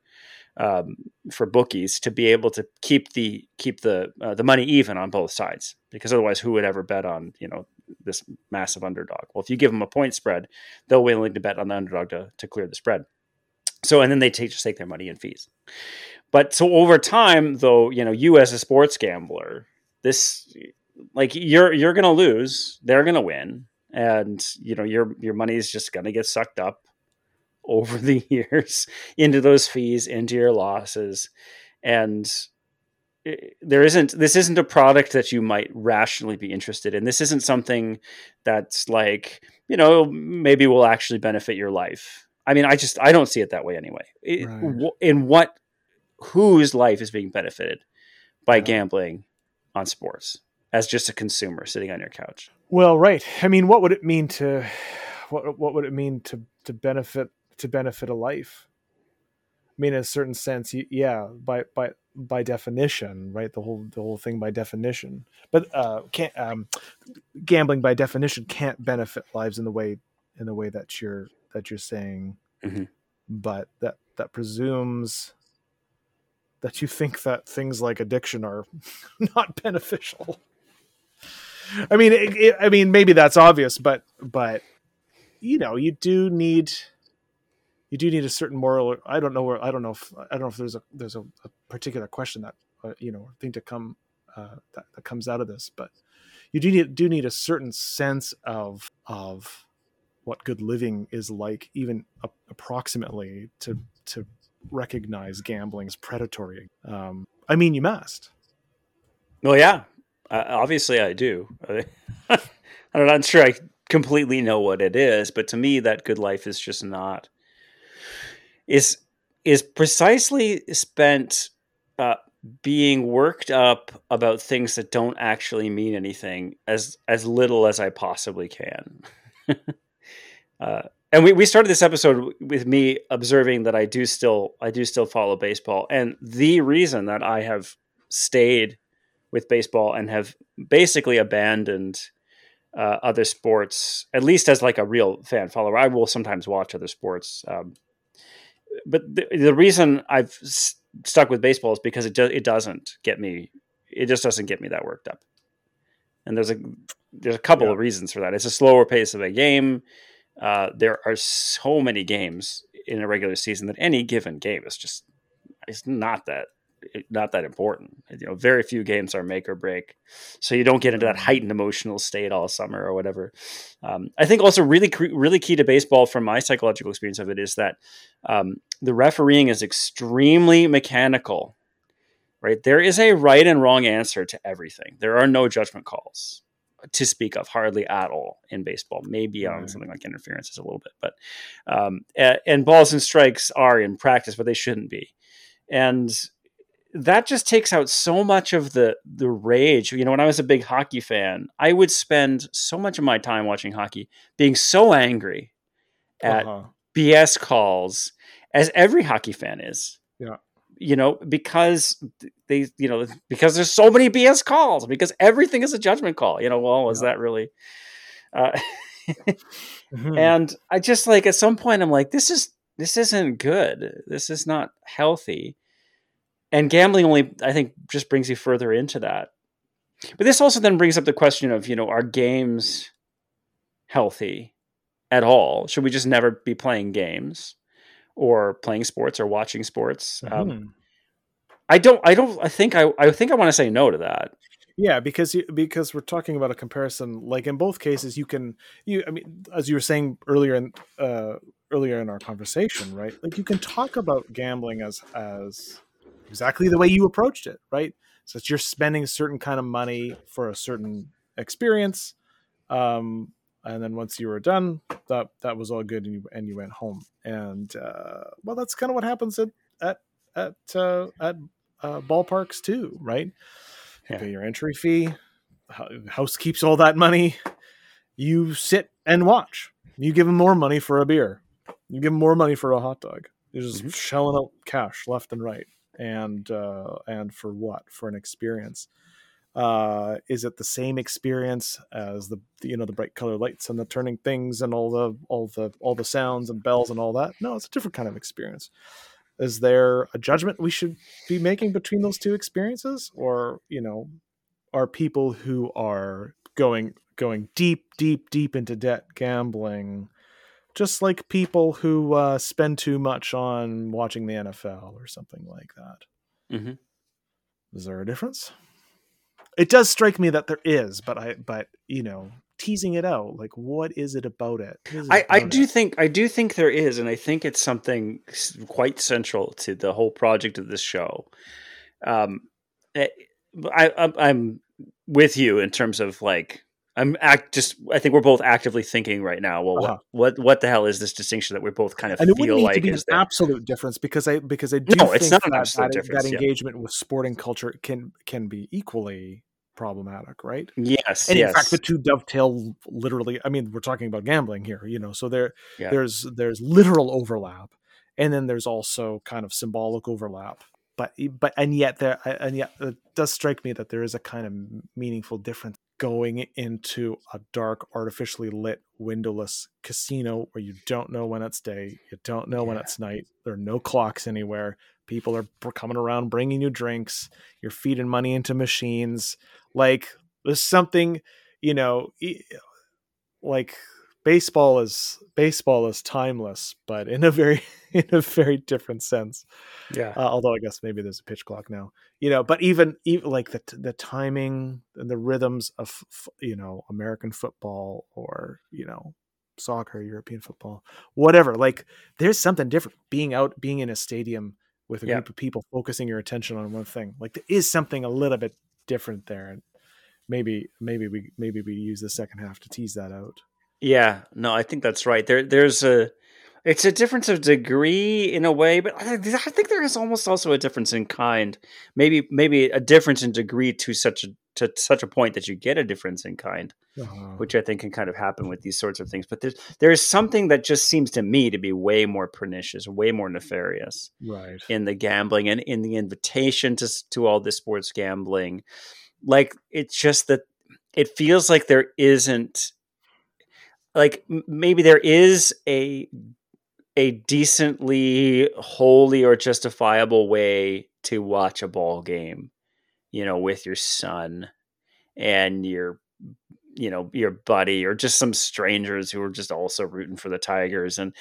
[SPEAKER 1] um, for bookies to be able to keep the keep the uh, the money even on both sides because otherwise who would ever bet on you know this massive underdog well if you give them a point spread they'll be willing to bet on the underdog to, to clear the spread So and then they take just take their money in fees. But so over time, though, you know, you as a sports gambler, this like you're you're gonna lose, they're gonna win, and you know your your money is just gonna get sucked up over the years into those fees, into your losses, and eh, there isn't this isn't a product that you might rationally be interested in. This isn't something that's like you know maybe will actually benefit your life i mean i just i don't see it that way anyway right. in what whose life is being benefited by yeah. gambling on sports as just a consumer sitting on your couch
[SPEAKER 2] well right i mean what would it mean to what what would it mean to to benefit to benefit a life I mean, in a certain sense, yeah, by by by definition, right? The whole the whole thing by definition, but uh, can't um, gambling by definition can't benefit lives in the way in the way that you're that you're saying. Mm-hmm. But that that presumes that you think that things like addiction are not beneficial. I mean, it, it, I mean, maybe that's obvious, but but you know, you do need you do need a certain moral. I don't know where. I don't know if I don't know if there's a there's a, a particular question that uh, you know thing to come uh, that, that comes out of this, but you do need do need a certain sense of of what good living is like, even approximately to to recognize gambling as predatory. Um, I mean, you must.
[SPEAKER 1] Well, yeah, uh, obviously I do. I'm not sure I completely know what it is, but to me, that good life is just not is is precisely spent uh, being worked up about things that don't actually mean anything as as little as I possibly can. uh, and we, we started this episode with me observing that I do still I do still follow baseball, and the reason that I have stayed with baseball and have basically abandoned uh, other sports, at least as like a real fan follower. I will sometimes watch other sports. Um, but the, the reason I've s- stuck with baseball is because it do, it doesn't get me. It just doesn't get me that worked up. And there's a there's a couple yeah. of reasons for that. It's a slower pace of a game. Uh, there are so many games in a regular season that any given game is just it's not that not that important. You know, very few games are make or break, so you don't get into that mm-hmm. heightened emotional state all summer or whatever. Um, I think also really really key to baseball from my psychological experience of it is that um, the refereeing is extremely mechanical. Right, there is a right and wrong answer to everything. There are no judgment calls to speak of, hardly at all in baseball. Maybe on something like interferences a little bit, but um, and balls and strikes are in practice, but they shouldn't be. And that just takes out so much of the the rage. You know, when I was a big hockey fan, I would spend so much of my time watching hockey being so angry at uh-huh. BS calls as every hockey fan is. You know, because they, you know, because there's so many BS calls, because everything is a judgment call. You know, well, is yeah. that really? Uh, mm-hmm. And I just like at some point, I'm like, this is this isn't good. This is not healthy and gambling only i think just brings you further into that but this also then brings up the question of you know are games healthy at all should we just never be playing games or playing sports or watching sports um, um, i don't i don't i think i i think i want to say no to that
[SPEAKER 2] yeah because you, because we're talking about a comparison like in both cases you can you i mean as you were saying earlier in uh earlier in our conversation right like you can talk about gambling as as exactly the way you approached it, right? So you're spending a certain kind of money for a certain experience, um, and then once you were done, that that was all good, and you and you went home. And uh, well, that's kind of what happens at at at uh, at uh, ballparks too, right? Yeah. You pay your entry fee. House keeps all that money. You sit and watch. You give them more money for a beer. You give them more money for a hot dog. You're just mm-hmm. shelling out cash left and right and uh, and for what for an experience uh, is it the same experience as the you know the bright color lights and the turning things and all the all the all the sounds and bells and all that no it's a different kind of experience is there a judgment we should be making between those two experiences or you know are people who are going going deep deep deep into debt gambling just like people who uh, spend too much on watching the NFL or something like that.
[SPEAKER 1] Mm-hmm.
[SPEAKER 2] Is there a difference? It does strike me that there is, but I, but you know, teasing it out, like what is it about it? It
[SPEAKER 1] I, I do
[SPEAKER 2] it?
[SPEAKER 1] think I do think there is, and I think it's something quite central to the whole project of this show. Um, eh, I, I I'm with you in terms of like I'm act just I think we're both actively thinking right now. Well,
[SPEAKER 2] Uh-huh.
[SPEAKER 1] what what what the hell is this distinction that we're both kind of
[SPEAKER 2] and it
[SPEAKER 1] feel like
[SPEAKER 2] to be an
[SPEAKER 1] there?
[SPEAKER 2] absolute difference because I because I do
[SPEAKER 1] No,
[SPEAKER 2] think
[SPEAKER 1] it's not an
[SPEAKER 2] that,
[SPEAKER 1] absolute
[SPEAKER 2] that,
[SPEAKER 1] difference,
[SPEAKER 2] that
[SPEAKER 1] yeah.
[SPEAKER 2] engagement with sporting culture can can be equally problematic, right?
[SPEAKER 1] Yes,
[SPEAKER 2] and
[SPEAKER 1] yes,
[SPEAKER 2] in fact the two dovetail literally i mean we're talking about gambling here you know so there
[SPEAKER 1] Yeah.
[SPEAKER 2] there's there's literal overlap and then there's also kind of symbolic overlap but but and yet there and yet it does strike me that there is a kind of meaningful difference going into a dark artificially lit windowless casino where you don't know when it's day you don't know when it's night there are no clocks anywhere people are coming around bringing you drinks you're feeding money into machines like there's something you know like baseball is baseball is timeless but in a very in a very different sense.
[SPEAKER 1] Yeah,
[SPEAKER 2] uh, although i guess maybe there's a pitch clock now you know but even even like the the timing and the rhythms of you know american football or you know soccer european football whatever like there's something different. Being out being in a stadium with a
[SPEAKER 1] Yeah.
[SPEAKER 2] group of people focusing your attention on one thing like there is something a little bit different there and maybe maybe we maybe we use the second half to tease that out
[SPEAKER 1] yeah. No, I think that's right. There, there's a it's a difference of degree in a way, but I, I think there is almost also a difference in kind. Maybe, maybe a difference in degree to such a to such a point that you get a difference in kind.
[SPEAKER 2] Uh,
[SPEAKER 1] which I think can kind of happen with these sorts of things. But there's there's something that just seems to me to be way more pernicious, way more nefarious
[SPEAKER 2] right
[SPEAKER 1] in the gambling and in the invitation to to all this sports gambling. Like it's just that it feels like there isn't like maybe there is a a decently holy or justifiable way to watch a ball game, you know, with your son and your you know your buddy or just some strangers who are just also rooting for the Tigers and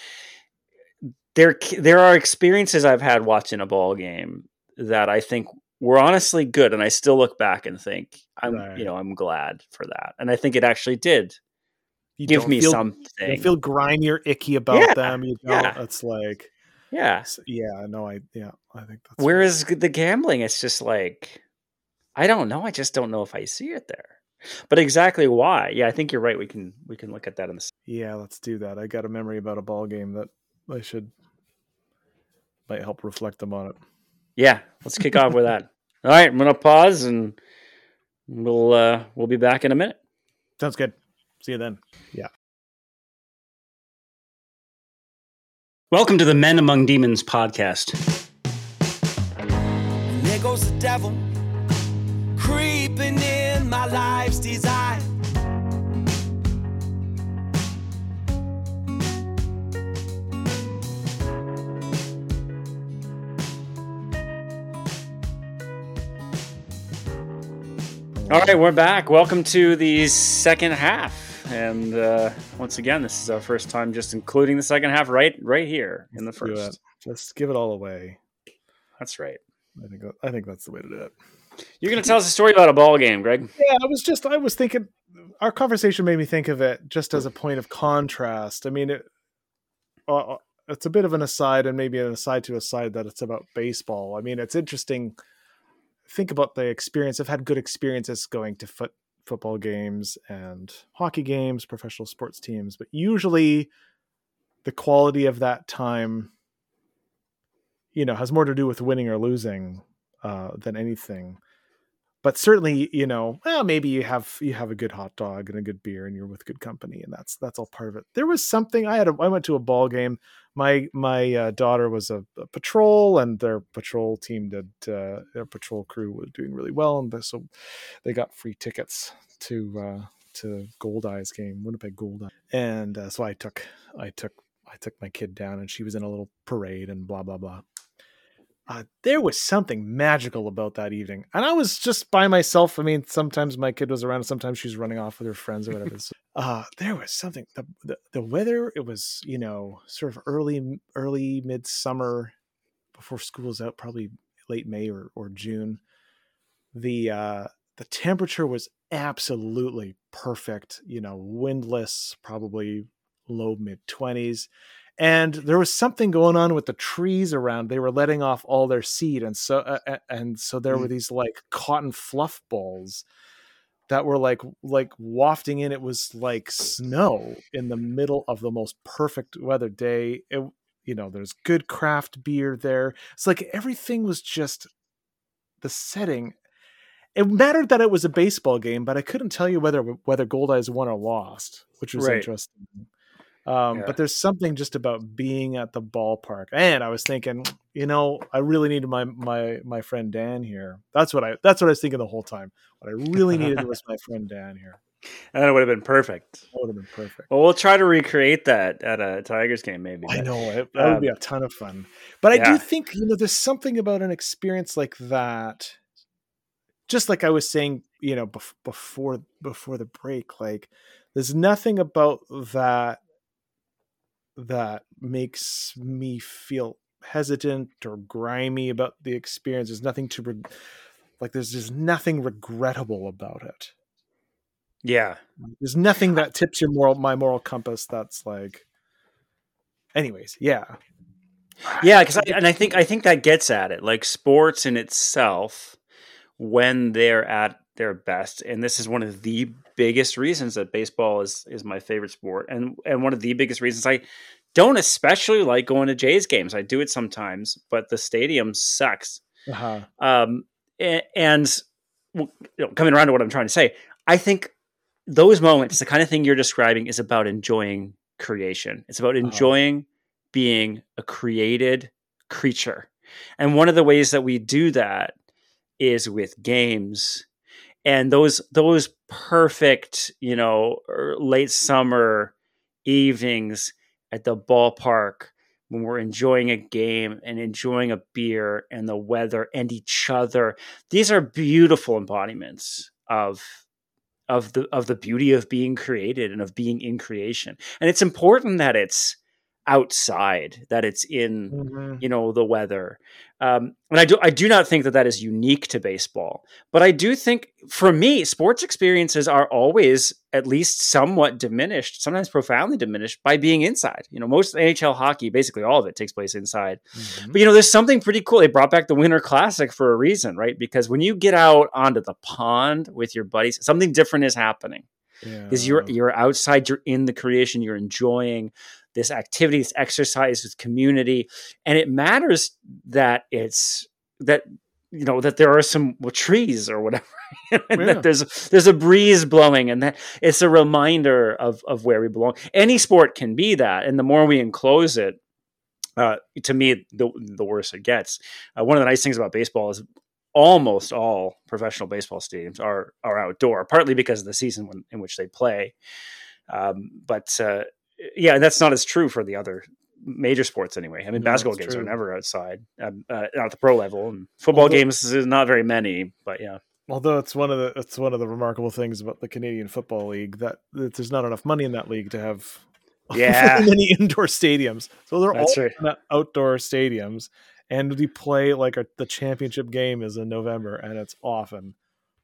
[SPEAKER 1] there there are experiences I've had watching a ball game that I think were honestly good and I still look back and think I'm
[SPEAKER 2] Right.
[SPEAKER 1] you know I'm glad for that and I think it actually did
[SPEAKER 2] you
[SPEAKER 1] give me
[SPEAKER 2] feel,
[SPEAKER 1] something.
[SPEAKER 2] you feel grimy or icky about
[SPEAKER 1] Yeah,
[SPEAKER 2] them you don't
[SPEAKER 1] yeah.
[SPEAKER 2] it's like
[SPEAKER 1] yeah.
[SPEAKER 2] yeah no i yeah i think that's
[SPEAKER 1] whereas the gambling? It's just like I don't know I just don't know if I see it there. But exactly why? Yeah I think you're right we can we can look at that in the
[SPEAKER 2] yeah let's do that i got a memory about a ball game that i should might help reflect them on it.
[SPEAKER 1] Yeah, let's kick off with that. All right, I'm gonna pause and we'll uh we'll be back in a minute.
[SPEAKER 2] sounds good see you then yeah
[SPEAKER 1] Welcome to the Men Among Demons podcast.
[SPEAKER 3] And there goes the devil creeping in my life's design.
[SPEAKER 1] All right, we're back. Welcome to the second half. And uh once again, this is our first time just including the second half right right here in the first.
[SPEAKER 2] just give it all away.
[SPEAKER 1] That's right.
[SPEAKER 2] i think i think that's the way to do it.
[SPEAKER 1] You're gonna tell us a story about a ball game, Greg.
[SPEAKER 2] yeah i was just i was thinking our conversation made me think of it just as a point of contrast. I mean it uh, it's a bit of an aside and maybe an aside to aside that it's about baseball. I mean it's interesting. Think about the experience. I've had good experiences going to foot football games and hockey games professional sports teams but usually the quality of that time you know has more to do with winning or losing uh, than anything but certainly you know well maybe you have you have a good hot dog and a good beer and you're with good company and that's that's all part of it. There was something i had a, i went to a ball game. My my uh, daughter was a, a patrol and their patrol team did uh, their patrol crew was doing really well and so they got free tickets to uh to Goldeyes game winnipeg Goldeyes. and uh, so i took i took i took my kid down and she was in a little parade and blah blah blah uh, there was something magical about that evening. And I was just by myself. I mean, sometimes my kid was around, sometimes she was running off with her friends or whatever. So, uh there was something the, the the weather it was you know sort of early early midsummer before school's out probably late may or, or june the uh the temperature was absolutely perfect you know windless probably low mid 20s and there was something going on with the trees around they were letting off all their seed and so uh, and so there were
[SPEAKER 1] Mm.
[SPEAKER 2] these like cotton fluff balls that were like like wafting in it was like snow in the middle of the most perfect weather day it, you know there's good craft beer there it's like everything was just the setting it mattered that it was a baseball game but i couldn't tell you whether whether Goldeyes won or lost which was
[SPEAKER 1] Right.
[SPEAKER 2] interesting um,
[SPEAKER 1] Yeah.
[SPEAKER 2] but there's something just about being at the ballpark and i was thinking you know i really needed my my my friend dan here that's what i that's what i was thinking the whole time what i really needed was my friend dan here
[SPEAKER 1] And it would have been perfect.
[SPEAKER 2] that would have been perfect
[SPEAKER 1] Well, we'll try to recreate that at a Tigers game, maybe.
[SPEAKER 2] I know it, that would be a
[SPEAKER 1] um,
[SPEAKER 2] ton of fun. But I
[SPEAKER 1] yeah.
[SPEAKER 2] do think you know there's something about an experience like that. Just like I was saying, you know, bef- before before the break, like there's nothing about that that makes me feel hesitant or grimy about the experience. There's nothing to reg- like. There's just nothing regrettable about it.
[SPEAKER 1] Yeah.
[SPEAKER 2] There's nothing that tips your moral my moral compass. That's like. Anyways, yeah.
[SPEAKER 1] Yeah, because and I think I think that gets at it. Like sports in itself, when they're at their best, and this is one of the biggest reasons that baseball is is my favorite sport, and and one of the biggest reasons I don't especially like going to Jays games. I do it sometimes, but the stadium sucks.
[SPEAKER 2] Uh-huh.
[SPEAKER 1] Um, a- and you know, coming around to what I'm trying to say, I think those moments, the kind of thing you're describing, is about enjoying creation. It's about
[SPEAKER 2] Uh-huh.
[SPEAKER 1] enjoying being a created creature. And one of the ways that we do that is with games. And those those perfect, you know, er, late summer evenings at the ballpark when we're enjoying a game and enjoying a beer and the weather and each other. These are beautiful embodiments of of the of the beauty of being created and of being in creation. And it's important that it's outside, that it's in
[SPEAKER 2] Mhm.
[SPEAKER 1] you know the weather. Um, and i do i do not think that that is unique to baseball but i do think for me sports experiences are always at least somewhat diminished sometimes profoundly diminished by being inside. You know most nhl hockey basically all of it takes place inside.
[SPEAKER 2] Mhm.
[SPEAKER 1] but you know there's something pretty cool they brought back the winter classic for a reason right? Because when you get out onto the pond with your buddies something different is happening. Because you're you're outside you're in the creation you're enjoying this activity this exercise this community and it matters that it's that you know that there are some well, trees or whatever and
[SPEAKER 2] Yeah.
[SPEAKER 1] that there's there's a breeze blowing and that it's a reminder of of where we belong any sport can be that and the more we enclose it uh, to me the the worse it gets uh, one of the nice things about baseball is almost all professional baseball stadiums are are outdoor, partly because of the season when, in which they play. Um, but uh, yeah, that's not as true for the other major sports anyway. I mean,
[SPEAKER 2] No,
[SPEAKER 1] basketball games are never outside, um, uh, not at the pro level, and football
[SPEAKER 2] Although-
[SPEAKER 1] games is not very many. But yeah,
[SPEAKER 2] Although it's one of the it's one of the remarkable things about the Canadian Football League that, that there's not enough money in that league to have
[SPEAKER 1] Yeah.
[SPEAKER 2] many indoor stadiums. So they're
[SPEAKER 1] That's
[SPEAKER 2] all
[SPEAKER 1] right.
[SPEAKER 2] outdoor stadiums, and we play like a, the championship game is in November, and it's often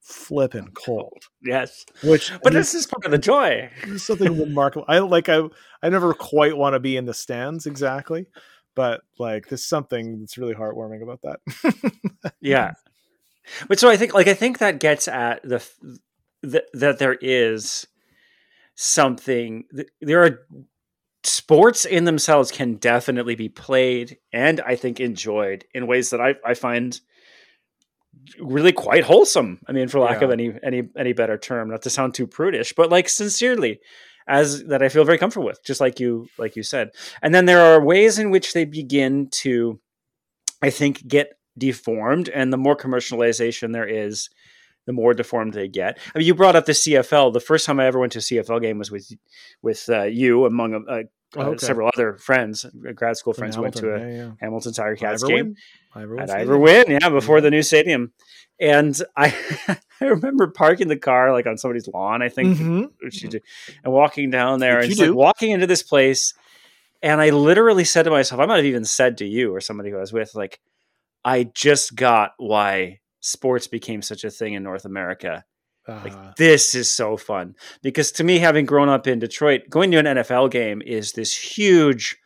[SPEAKER 2] flipping cold.
[SPEAKER 1] yes.
[SPEAKER 2] Which
[SPEAKER 1] But this is part of the joy.
[SPEAKER 2] There's something remarkable. I like I I never quite want to be in the stands exactly, but like there's something that's really heartwarming about that.
[SPEAKER 1] yeah but so i think like i think that gets at the f- th- that there is something th- there are sports in themselves can definitely be played and i think enjoyed in ways that i, I find really quite wholesome i mean for lack of any any any better term not to sound too prudish but like sincerely as that i feel very comfortable with just like you like you said. And then there are ways in which they begin to i think get deformed and the more commercialization there is the more deformed they get. I mean you brought up the cfl the first time i ever went to a cfl game was with with uh, you among uh, uh,
[SPEAKER 2] Oh, okay.
[SPEAKER 1] several other friends uh, grad school friends went to a
[SPEAKER 2] Hamilton, yeah, yeah.
[SPEAKER 1] Hamilton Tiger Cats game Ivor
[SPEAKER 2] Wynne
[SPEAKER 1] at Win, yeah, before the new stadium. and I I remember parking the car like on somebody's lawn. I think
[SPEAKER 2] Mhm.
[SPEAKER 1] do, and walking down there
[SPEAKER 2] Which
[SPEAKER 1] and just, like, walking into this place. And I literally said to myself, I might have even said to you or somebody who I was with, like, I just got why sports became such a thing in North America. Like,
[SPEAKER 2] Uh,
[SPEAKER 1] this is so fun. Because to me, having grown up in Detroit, going to an NFL game is this huge,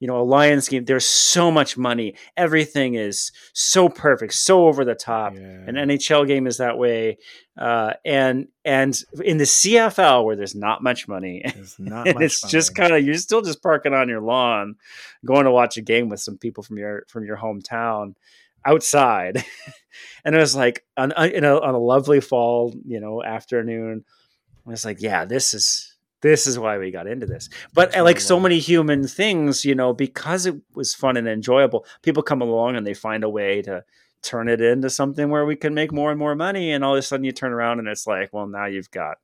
[SPEAKER 1] you know, a Lions game. There's so much money. Everything is so perfect, so over the top
[SPEAKER 2] yeah.
[SPEAKER 1] an NHL game is that way, uh, and and in the CFL where there's not much money,
[SPEAKER 2] There's not much
[SPEAKER 1] it's just kind of you're still just parking on your lawn, going to watch a game with some people from your from your hometown outside, and it was like on on- you know on a lovely fall you know afternoon, I was like, yeah, this is. This is why we got into this. But
[SPEAKER 2] That's
[SPEAKER 1] like so many human things, you know, because it was fun and enjoyable, people come along and they find a way to turn it into something where we can make more and more money and all of a sudden you turn around and it's like well now you've got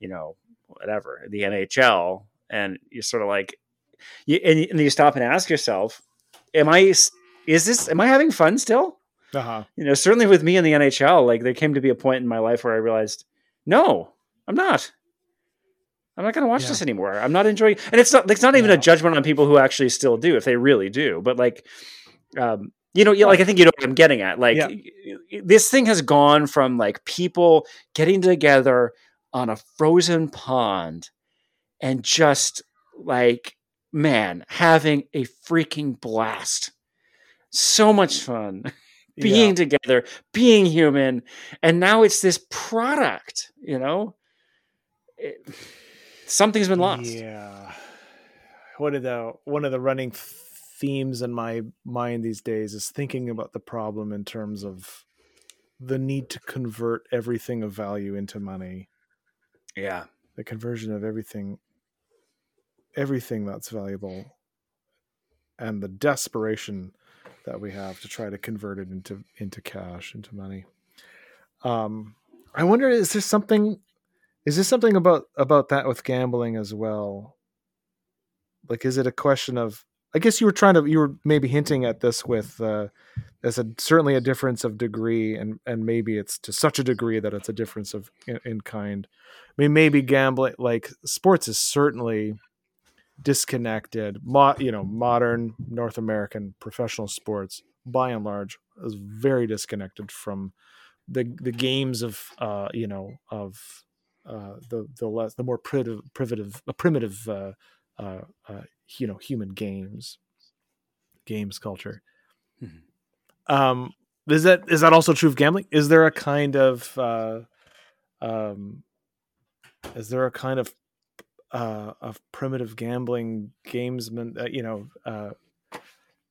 [SPEAKER 1] you know whatever the nhl and you're sort of like you and, you- and you stop and ask yourself am i is this am i having fun still
[SPEAKER 2] Uh-huh.
[SPEAKER 1] you know certainly with me in the nhl like there came to be a point in my life where i realized no i'm not i'm not going to watch
[SPEAKER 2] Yeah.
[SPEAKER 1] this anymore i'm not enjoying and it's not it's not even
[SPEAKER 2] Yeah.
[SPEAKER 1] a judgment on people who actually still do if they really do but like um you know yeah, like i think you know what i'm getting at like
[SPEAKER 2] Yeah.
[SPEAKER 1] this thing has gone from like people getting together on a frozen pond and just like man having a freaking blast so much fun being
[SPEAKER 2] Yeah.
[SPEAKER 1] together being human and now it's this product you know It- something's been lost
[SPEAKER 2] Yeah. One of the one of the running themes in my mind these days is thinking about the problem in terms of the need to convert everything of value into money.
[SPEAKER 1] yeah
[SPEAKER 2] The conversion of everything everything that's valuable and the desperation that we have to try to convert it into into cash, into money. Um I wonder is there something is there something about about that with gambling as well? Like is it a question of I guess you were trying to you were maybe hinting at this with uh there's a certainly a difference of degree and and maybe it's to such a degree that it's a difference of in, in kind. I mean maybe gambling like sports is certainly disconnected mo- you know modern north american professional sports by and large is very disconnected from the the games of uh you know of uh the the less the more primitive primitive uh, primitive uh, uh uh you know human games games culture
[SPEAKER 1] Mhm.
[SPEAKER 2] um is that is that also true of gambling is there a kind of uh um is there a kind of uh of primitive gambling gamesman uh, you know uh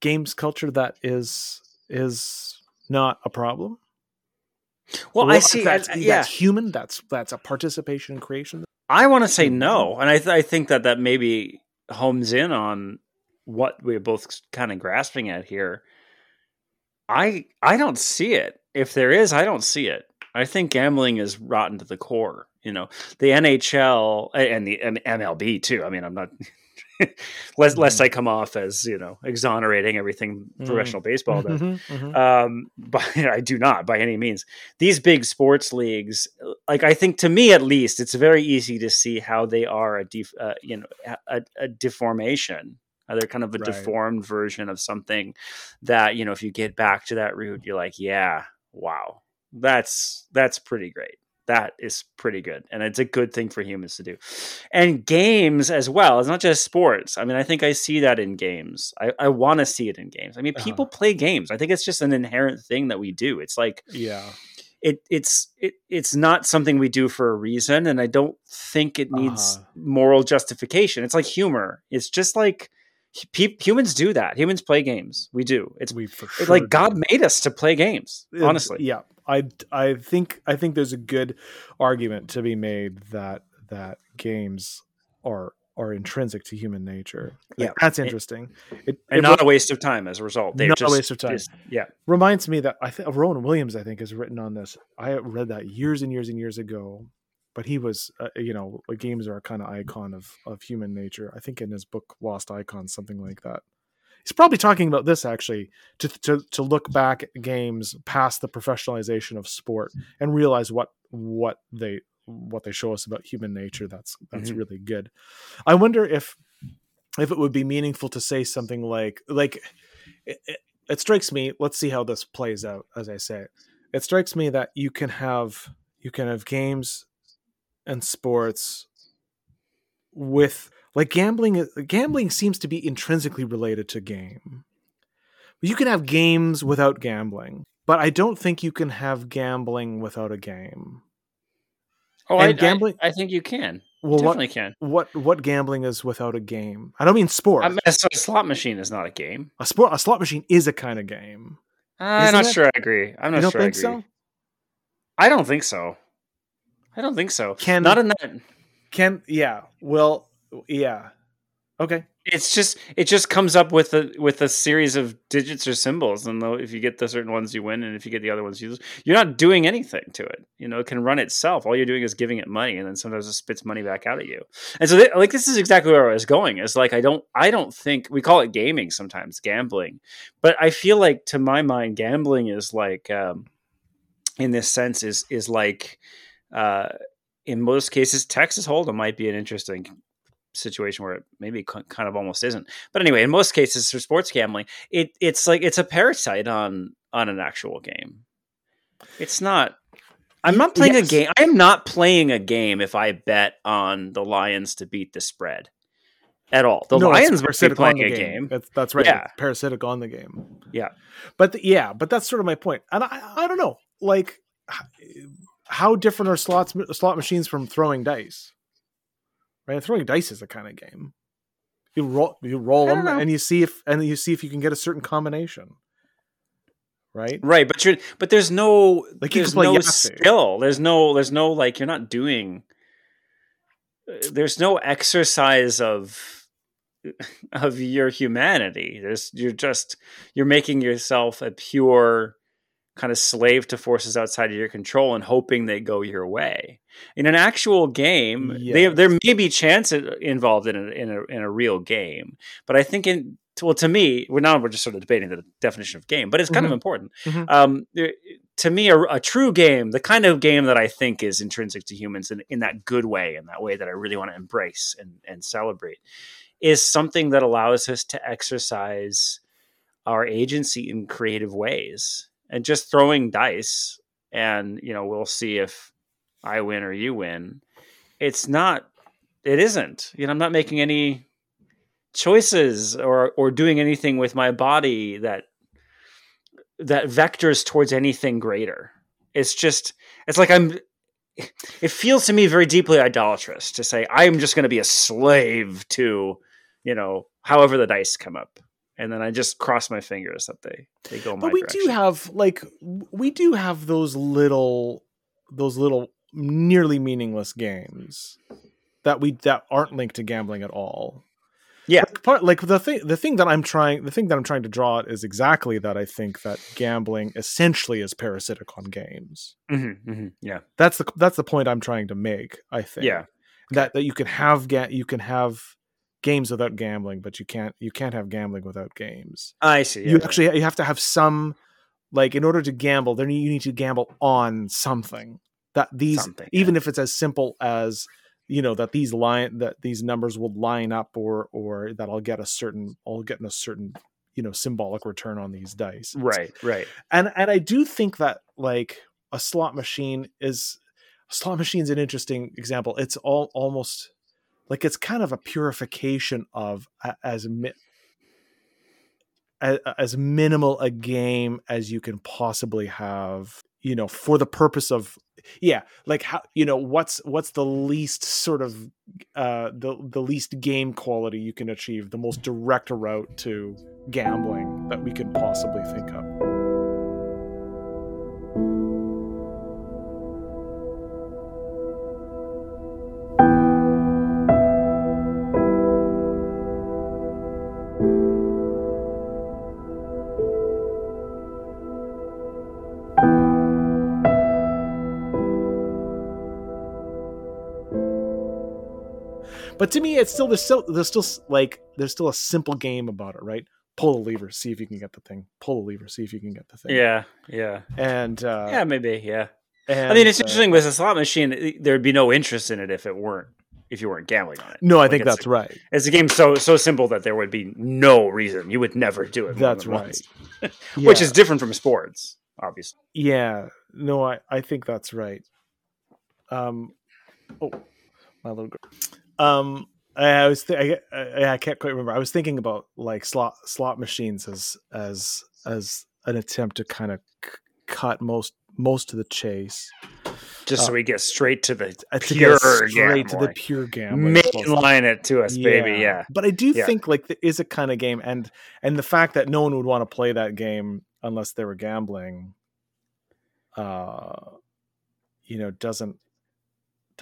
[SPEAKER 2] games culture that is is not a problem
[SPEAKER 1] well
[SPEAKER 2] Or
[SPEAKER 1] i see
[SPEAKER 2] that's,
[SPEAKER 1] I- yeah
[SPEAKER 2] that's human that's that's a participation in creation
[SPEAKER 1] I want to say no, and I, th- I think that that maybe homes in on what we're both kind of grasping at here. I I don't see it. If there is, I don't see it. I think gambling is rotten to the core. You know, the NHL and the MLB too. I mean, I'm not. lest, lest I come off as you know exonerating everything
[SPEAKER 2] Mhm.
[SPEAKER 1] professional baseball does
[SPEAKER 2] Mhm, mhm.
[SPEAKER 1] um but i do not by any means these big sports leagues like i think to me at least it's very easy to see how they are a def, uh, you know a, a deformation Uh, they're kind of a
[SPEAKER 2] Right.
[SPEAKER 1] deformed version of something that you know if you get back to that root you're like yeah wow that's that's pretty great that is pretty good and it's a good thing for humans to do. And games as well it's not just sports. I mean i think i see that in games. I, I want to see it in games. I mean
[SPEAKER 2] Uh-huh.
[SPEAKER 1] people play games. I think it's just an inherent thing that we do. It's like
[SPEAKER 2] yeah.
[SPEAKER 1] it it's it, it's not something we do for a reason and i don't think it needs
[SPEAKER 2] Uh-huh.
[SPEAKER 1] moral justification. It's like humor. It's just like hu- humans do that. Humans play games. We do. It's
[SPEAKER 2] we for sure
[SPEAKER 1] like
[SPEAKER 2] do.
[SPEAKER 1] god made us to play games honestly.
[SPEAKER 2] yeah i i think i think there's a good argument to be made that that games are are intrinsic to human nature. Like,
[SPEAKER 1] Yeah.
[SPEAKER 2] that's interesting. It,
[SPEAKER 1] and
[SPEAKER 2] it
[SPEAKER 1] not
[SPEAKER 2] re-
[SPEAKER 1] a waste of time as a result. They're
[SPEAKER 2] Not a waste of time.
[SPEAKER 1] just- yeah.
[SPEAKER 2] Reminds me that i think rowan williams i think has written on this. I read that years and years and years ago but he was uh, you know games are a kind of icon of of human nature. I think in his book lost icons something like that he's probably talking about this actually to to to look back at games past the professionalization of sport and realize what what they what they show us about human nature that's that's
[SPEAKER 1] Mhm.
[SPEAKER 2] really good i wonder if if it would be meaningful to say something like like it, it, it strikes me let's see how this plays out as i say it strikes me that you can have you can have games and sports with like gambling uh, gambling seems to be intrinsically related to game you can have games without gambling but i don't think you can have gambling without a game
[SPEAKER 1] Oh,
[SPEAKER 2] And
[SPEAKER 1] I,
[SPEAKER 2] gambling-
[SPEAKER 1] I, I think you can.
[SPEAKER 2] well
[SPEAKER 1] Definitely
[SPEAKER 2] what
[SPEAKER 1] can.
[SPEAKER 2] what what gambling is without a game i don't mean sport
[SPEAKER 1] I mean, a s- a slot machine is not a game.
[SPEAKER 2] a sport a slot machine is a kind of game uh,
[SPEAKER 1] I'm
[SPEAKER 2] Isn't
[SPEAKER 1] not
[SPEAKER 2] it?
[SPEAKER 1] sure I agree. I'm not
[SPEAKER 2] you don't
[SPEAKER 1] sure
[SPEAKER 2] think
[SPEAKER 1] I agree.
[SPEAKER 2] so
[SPEAKER 1] I don't think so. I don't think so.
[SPEAKER 2] Can-
[SPEAKER 1] not in that.
[SPEAKER 2] can yeah well yeah okay
[SPEAKER 1] It's just it just comes up with a with a series of digits or symbols, and though if you get the certain ones, you win, and if you get the other ones, you lose. You're not doing anything to it. You know, it can run itself. All you're doing is giving it money, and then sometimes it spits money back out at you. And so, like, this is exactly where I was going. Is like I don't I don't think we call it gaming sometimes, gambling, but I feel like to my mind, gambling is like um, in this sense is is like uh, in most cases, Texas Hold'em might be an interesting situation where it maybe kind of almost isn't. But anyway, in most cases for sports gambling, it it's like it's a parasite on on an actual game. It's not. I'm not playing
[SPEAKER 2] Yes.
[SPEAKER 1] a game. I am not playing a game if I bet on the Lions to beat the spread at all. The
[SPEAKER 2] No,
[SPEAKER 1] Lions must be
[SPEAKER 2] parasitic on
[SPEAKER 1] playing
[SPEAKER 2] the
[SPEAKER 1] a game.
[SPEAKER 2] That's, that's right.
[SPEAKER 1] Yeah.
[SPEAKER 2] parasitic on the game.
[SPEAKER 1] Yeah.
[SPEAKER 2] But the- yeah, but that's sort of my point. And I, I don't know, like, how different are slots slot machines from throwing dice? Right, throwing dice is a kind of game. You roll, you roll them,
[SPEAKER 1] know.
[SPEAKER 2] and you see if and you see if you can get a certain combination. Right.
[SPEAKER 1] Right, but you're but there's no
[SPEAKER 2] Like, you
[SPEAKER 1] there's
[SPEAKER 2] play
[SPEAKER 1] no
[SPEAKER 2] Yahtzee.
[SPEAKER 1] skill. There's no there's no like you're not doing uh, there's no exercise of of your humanity. There's you're just you're making yourself a pure kind of slave to forces outside of your control and hoping they go your way. In an actual game, they, there may be chance involved in a, in a in a real game, but I think in well to me, we're now we're just sort of debating the definition of game, but it's kind of
[SPEAKER 2] Mhm.
[SPEAKER 1] important.
[SPEAKER 2] Mhm.
[SPEAKER 1] Um, to me, a, a true game, the kind of game that I think is intrinsic to humans in, in that good way, in that way that I really want to embrace and, and celebrate, is something that allows us to exercise our agency in creative ways. And just throwing dice, and you know, we'll see if I win or you win. It's not. It isn't. You know, I'm not making any choices or or doing anything with my body that that vectors towards anything greater. It's just it's like I'm it feels to me very deeply idolatrous to say I'm just going to be a slave to, you know, however the dice come up. And then I just cross my fingers that they they go my
[SPEAKER 2] but we
[SPEAKER 1] direction.
[SPEAKER 2] do have like we do have those little those little nearly meaningless games that we that aren't linked to gambling at all
[SPEAKER 1] Yeah.
[SPEAKER 2] like, part, like the thing the thing that i'm trying the thing that i'm trying to draw is exactly that i think that gambling essentially is parasitic on games
[SPEAKER 1] Mhm, mhm, yeah.
[SPEAKER 2] that's the that's the point i'm trying to make i think
[SPEAKER 1] Yeah.
[SPEAKER 2] that that you can have ga- you can have games without gambling but you can't you can't have gambling without games
[SPEAKER 1] I see.
[SPEAKER 2] you
[SPEAKER 1] yeah.
[SPEAKER 2] actually you have to have some like in order to gamble then you need to gamble on something that these
[SPEAKER 1] Something,
[SPEAKER 2] even if it's as simple as you know that these line that these numbers will line up or or that I'll get a certain I'll get a certain you know symbolic return on these dice
[SPEAKER 1] right, right.
[SPEAKER 2] and and I do think that like a slot machine is slot machine's an interesting example it's all almost like it's kind of a purification of as mi- a- as minimal a game as you can possibly have you know for the purpose of yeah like how you know what's what's the least sort of uh the the least game quality you can achieve the most direct route to gambling that we could possibly think of But to me, it's still there's still there's still like there's still a simple game about it, right? pull the lever, see if you can get the thing. Pull the lever, see if you can get the thing.
[SPEAKER 1] Yeah, yeah,
[SPEAKER 2] and uh,
[SPEAKER 1] yeah, maybe, yeah.
[SPEAKER 2] and,
[SPEAKER 1] I mean, it's
[SPEAKER 2] uh,
[SPEAKER 1] interesting with a slot machine. There'd be no interest in it if it weren't if you weren't gambling on it.
[SPEAKER 2] No, I
[SPEAKER 1] Like,
[SPEAKER 2] think that's
[SPEAKER 1] a-
[SPEAKER 2] right.
[SPEAKER 1] It's a game so so simple that there would be no reason you would never do it.
[SPEAKER 2] That's right.
[SPEAKER 1] once. Which
[SPEAKER 2] Yeah.
[SPEAKER 1] is different from sports, obviously.
[SPEAKER 2] Yeah, no, I, I think that's right. Um, oh, my little girl. Um, I was th- I, I I can't quite remember. I was thinking about like slot slot machines as as as an attempt to kind of c- cut most most of the chase
[SPEAKER 1] Just so we get straight to the
[SPEAKER 2] uh, to
[SPEAKER 1] pure
[SPEAKER 2] get straight to the pure gambling. to-
[SPEAKER 1] mainline it to us, baby. Yeah,
[SPEAKER 2] but I do
[SPEAKER 1] Yeah.
[SPEAKER 2] think like there is a kind of game, and and the fact that no one would want to play that game unless they were gambling, uh, you know, doesn't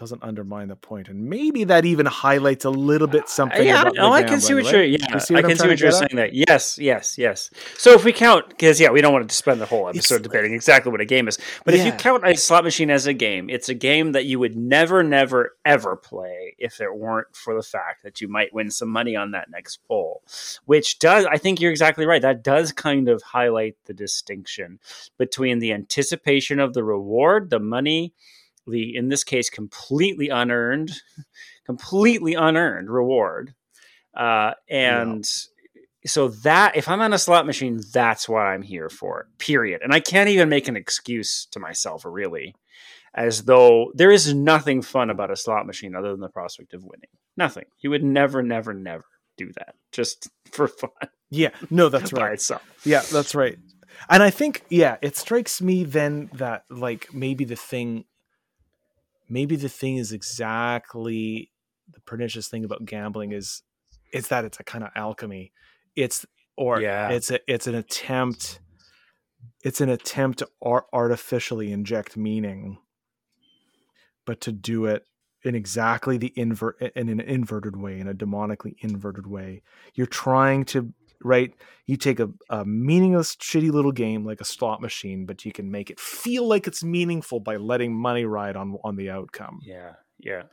[SPEAKER 2] doesn't undermine the point, and maybe that even highlights a little bit uh, something.
[SPEAKER 1] yeah.
[SPEAKER 2] about
[SPEAKER 1] No, oh, I can see what
[SPEAKER 2] right?
[SPEAKER 1] you're. Yeah,
[SPEAKER 2] You
[SPEAKER 1] I can see what you're saying. That yes, yes, yes. So if we count, because yeah, we don't want to spend the whole episode
[SPEAKER 2] It's-
[SPEAKER 1] debating exactly what a game is. But if you count a slot machine as a game, it's a game that you would never, never, ever play if it weren't for the fact that you might win some money on that next pull. Which does, I think you're exactly right. That does kind of highlight the distinction between the anticipation of the reward, the money, the in this case completely unearned, completely unearned reward, uh, and so that if I'm on a slot machine, that's what I'm here for. Period. And I can't even make an excuse to myself, really, as though there is nothing fun about a slot machine other than the prospect of winning. Nothing. You would never, never, never do that just for fun
[SPEAKER 2] Yeah, no, that's right.
[SPEAKER 1] itself.
[SPEAKER 2] Yeah, that's right. And I think, yeah, it strikes me then that like maybe the thing, maybe the thing is exactly the pernicious thing about gambling is, it's that it's a kind of alchemy. It's or
[SPEAKER 1] Yeah.
[SPEAKER 2] it's a it's an attempt, it's an attempt to ar- artificially inject meaning, but to do it in exactly the invert in an inverted way, in a demonically inverted way. You're trying to right you take a, a meaningless shitty little game like a slot machine but you can make it feel like it's meaningful by letting money ride on on the outcome
[SPEAKER 1] Yeah. Yeah.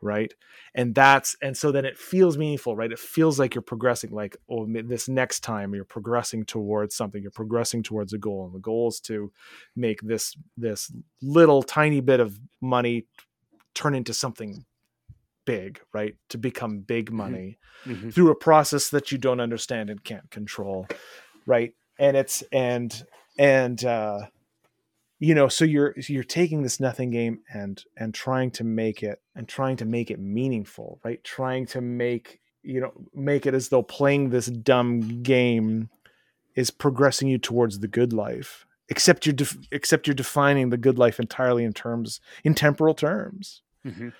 [SPEAKER 2] right and that's and so then it feels meaningful right it feels like you're progressing like oh this next time you're progressing towards something you're progressing towards a goal and the goal is to make this this little tiny bit of money turn into something big right? To become big money
[SPEAKER 1] Mhm.
[SPEAKER 2] through a process that you don't understand and can't control right? And it's and and uh you know so you're you're taking this nothing game and and trying to make it and trying to make it meaningful right? Trying to make you know make it as though playing this dumb game is progressing you towards the good life except you're def- except you're defining the good life entirely in terms in temporal terms.
[SPEAKER 1] Mhm.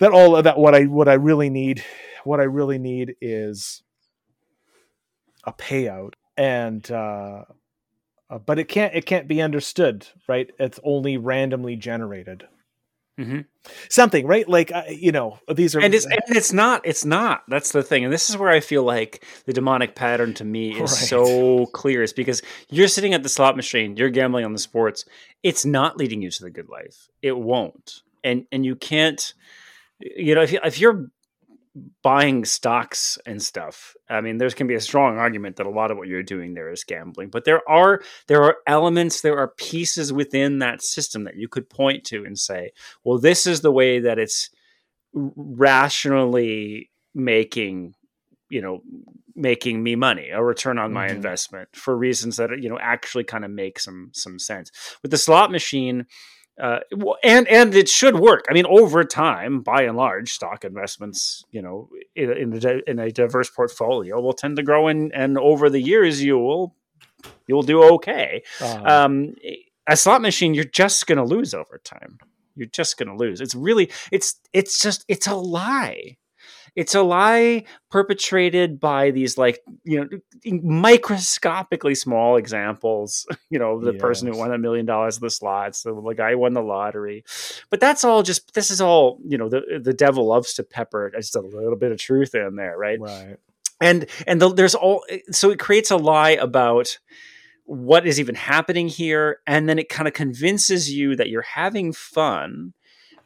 [SPEAKER 2] That all that what i what i really need what i really need is a payout and uh, uh but it can't it can't be understood right? It's only randomly generated.
[SPEAKER 1] Mhm.
[SPEAKER 2] something right? Like uh, you know these are
[SPEAKER 1] and it's and it's not it's not. That's the thing. And this is where i feel like the demonic pattern to me is
[SPEAKER 2] Right.
[SPEAKER 1] so clear. Is because you're sitting at the slot machine you're gambling on the sports. It's not leading you to the good life. It won't. And and you can't you know if, you, if you're buying stocks and stuff i mean there's can be a strong argument that a lot of what you're doing there is gambling but there are there are elements there are pieces within that system that you could point to and say well this is the way that it's rationally making you know making me money a return on my
[SPEAKER 2] Mhm.
[SPEAKER 1] investment for reasons that you know actually kind of make some some sense with the slot machine uh, and and it should work. I mean, over time, by and large, stock investments, you know, in, in, a, in a diverse portfolio, will tend to grow, and and over the years, you will you'll do okay.
[SPEAKER 2] uh,
[SPEAKER 1] Um, a slot machine, you're just going to lose over time. You're just going to lose. It's really, it's it's just, it's a lie. It's a lie perpetrated by these like you know microscopically small examples. You know, the person who won a million dollars of the slots, the, the guy who won the lottery. But that's all just. This is all you know. The the devil loves to pepper just a little bit of truth in there, right?
[SPEAKER 2] right
[SPEAKER 1] and and the, there's all so it creates a lie about what is even happening here and then it kind of convinces you that you're having fun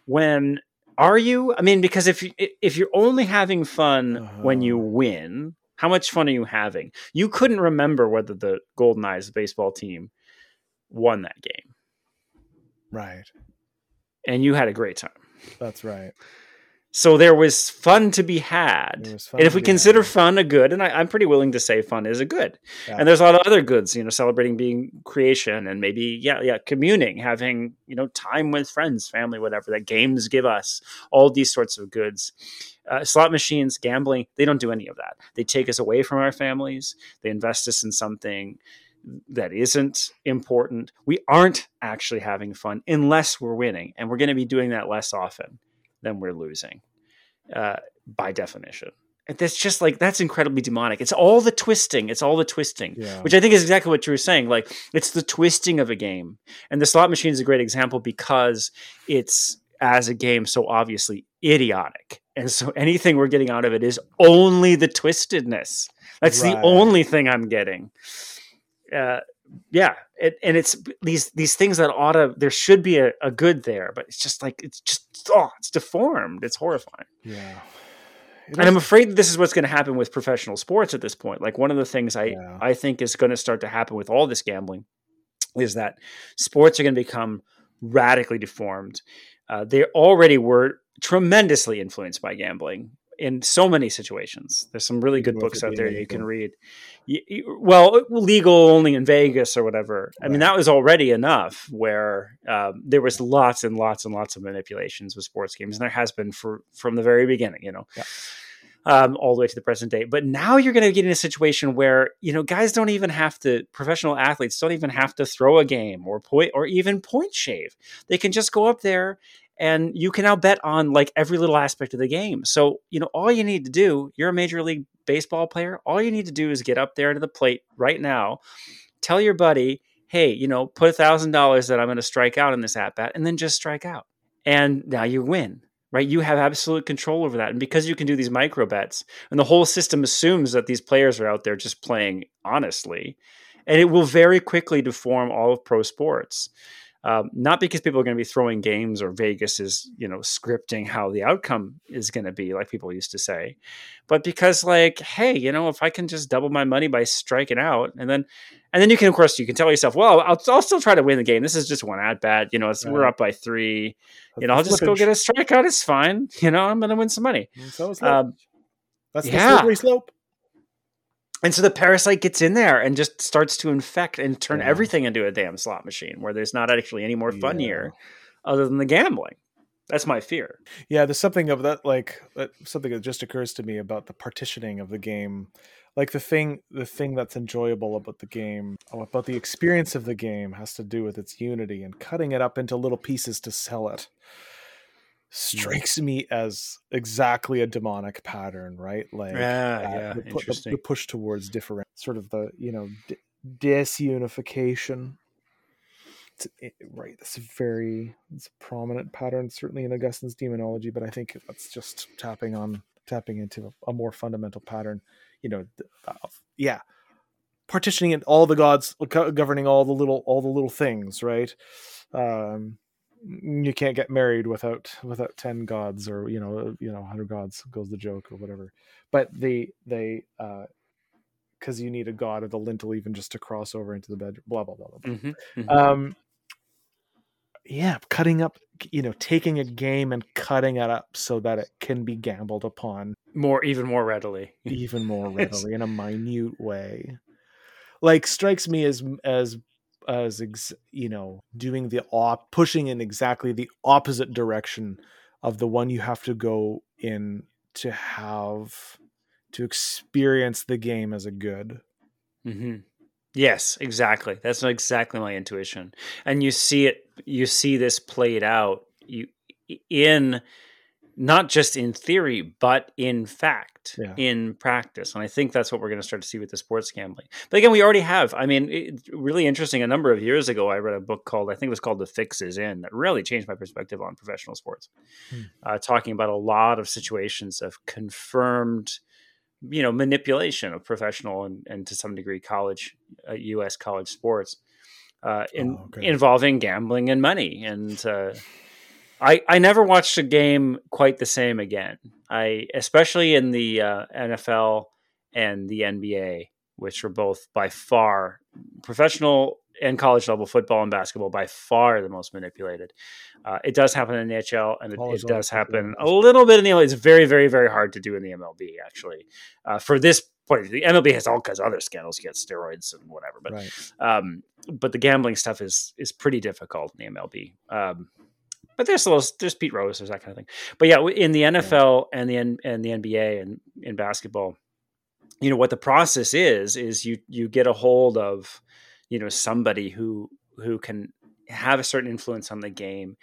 [SPEAKER 1] when are you i mean because if you if you're only having fun when you
[SPEAKER 2] Uh-huh.
[SPEAKER 1] win How much fun are you having? You couldn't remember whether the Goldeyes baseball team won that game,
[SPEAKER 2] Right.
[SPEAKER 1] and you had a great time.
[SPEAKER 2] That's right.
[SPEAKER 1] So there was fun to be had.
[SPEAKER 2] There was fun
[SPEAKER 1] And if we consider
[SPEAKER 2] had.
[SPEAKER 1] fun a good, and I, I'm pretty willing to say fun is a good,
[SPEAKER 2] Yeah.
[SPEAKER 1] and there's a lot of other goods, you know, celebrating being creation and maybe, yeah, yeah, communing, having, you know, time with friends, family, whatever that games give us, all these sorts of goods. Uh, slot machines, gambling, they don't do any of that. They take us away from our families, they invest us in something that isn't important. We aren't actually having fun unless we're winning, and we're going to be doing that less often than we're losing uh, by definition. And that's just like that's incredibly demonic. It's all the twisting. It's all the twisting,
[SPEAKER 2] Yeah.
[SPEAKER 1] which I think is exactly what you were saying. Like it's the twisting of a game, and the slot machine is a great example because it's as a game so obviously idiotic, and so anything we're getting out of it is only the twistedness. That's the only thing I'm getting. Uh, yeah, it, and it's these these things that ought to there should be a, a good there, but it's just like it's just oh, it's deformed. It's horrifying.
[SPEAKER 2] Yeah. It
[SPEAKER 1] And I'm afraid this is what's going to happen with professional sports at this point. Like one of the things I
[SPEAKER 2] Yeah.
[SPEAKER 1] I think is going to start to happen with all this gambling is that sports are going to become radically deformed. Uh, they already were tremendously influenced by gambling in so many situations. There's some really good books out there you can read. Y- y- Well, legal only in Vegas or whatever. I mean, that was already enough where um, there was lots and lots and lots of manipulations with sports games, and there has been for from the very beginning. You know,
[SPEAKER 2] Yeah.
[SPEAKER 1] um, all the way to the present day. But now you're going to get in a situation where you know guys don't even have to. Professional athletes don't even have to throw a game or point or even point shave. They can just go up there and you can now bet on like every little aspect of the game. So, you know, all you need to do, you're a major league baseball player, all you need to do is get up there to the plate right now, tell your buddy, hey, you know, put a thousand dollars that I'm going to strike out in this at bat, and then just strike out. And now you win, right? You have absolute control over that. And because you can do these micro bets, and the whole system assumes that these players are out there just playing honestly, and it will very quickly deform all of pro sports. Um, not because people are going to be throwing games or Vegas is, you know, scripting how the outcome is going to be, like people used to say, but because, like, hey, you know, if I can just double my money by striking out, and then, and then you can, of course, you can tell yourself, well, I'll, I'll still try to win the game. This is just one at bat, you know, it's, we're up by three, you know, I'll just go get a strikeout. It's fine, you know, I'm going to win some money.
[SPEAKER 2] That's it's
[SPEAKER 1] Um.
[SPEAKER 2] That's the
[SPEAKER 1] yeah.
[SPEAKER 2] slippery slope.
[SPEAKER 1] And so the parasite gets in there and just starts to infect and turn
[SPEAKER 2] Yeah.
[SPEAKER 1] everything into a damn slot machine where there's not actually any more fun
[SPEAKER 2] Yeah.
[SPEAKER 1] here other than the gambling. That's my fear.
[SPEAKER 2] Yeah, there's something of that like that, something that just occurs to me about the partitioning of the game. Like the thing the thing that's enjoyable about the game, about the experience of the game has to do with its unity and cutting it up into little pieces to sell it. Strikes me as exactly a demonic pattern, right? Like
[SPEAKER 1] Yeah, yeah,
[SPEAKER 2] the, pu- the- the push towards different sort of the you know d- disunification. It's, it, right that's a very it's a prominent pattern certainly in augustine's demonology but i think that's just tapping on tapping into a, a more fundamental pattern you know of- yeah partitioning it all the gods governing all the little all the little things right? Um you can't get married without without 10 gods or you know you know 100 gods goes the joke or whatever but they they uh because you need a god of the lintel even just to cross over into the bed blah blah blah, blah.
[SPEAKER 1] Mm-hmm.
[SPEAKER 2] um yeah cutting up you know taking a game and cutting it up so that it can be gambled upon
[SPEAKER 1] more, even more readily.
[SPEAKER 2] even more readily in a minute way like strikes me as as as ex, you know doing the op pushing in exactly the opposite direction of the one you have to go in to have to experience the game as a good
[SPEAKER 1] hmm Yes, exactly. That's exactly my intuition. And you see it. You see this played out. You in not just in theory, but in fact,
[SPEAKER 2] Yeah.
[SPEAKER 1] in practice. And I think that's what we're going to start to see with the sports gambling. But again, we already have. I mean, it's really interesting. A number of years ago, I read a book called, I think it was called The Fix Is In, that really changed my perspective on professional sports,
[SPEAKER 2] Hmm.
[SPEAKER 1] uh, talking about a lot of situations of confirmed you know manipulation of professional and, and to some degree college uh, us college sports uh, in,
[SPEAKER 2] Oh, okay.
[SPEAKER 1] involving gambling and money and uh, I, I never watched a game quite the same again i especially in the uh, nfl and the NBA, which are both by far professional and college level football and basketball by far the most manipulated. Uh, it does happen in the NHL and it, it does happen a little bit in the MLB. It's very, very, very hard to do in the MLB actually. Uh, for this point, the MLB has all kinds of other scandals. You get steroids and whatever, but
[SPEAKER 2] right.
[SPEAKER 1] um, but the gambling stuff is is pretty difficult in the MLB. Um, but there's a little, there's Pete Rose, there's that kind of thing. But yeah, in the NFL and the N- and the NBA and in basketball, you know what the process is is you you get a hold of you know somebody who who can have a certain influence on the game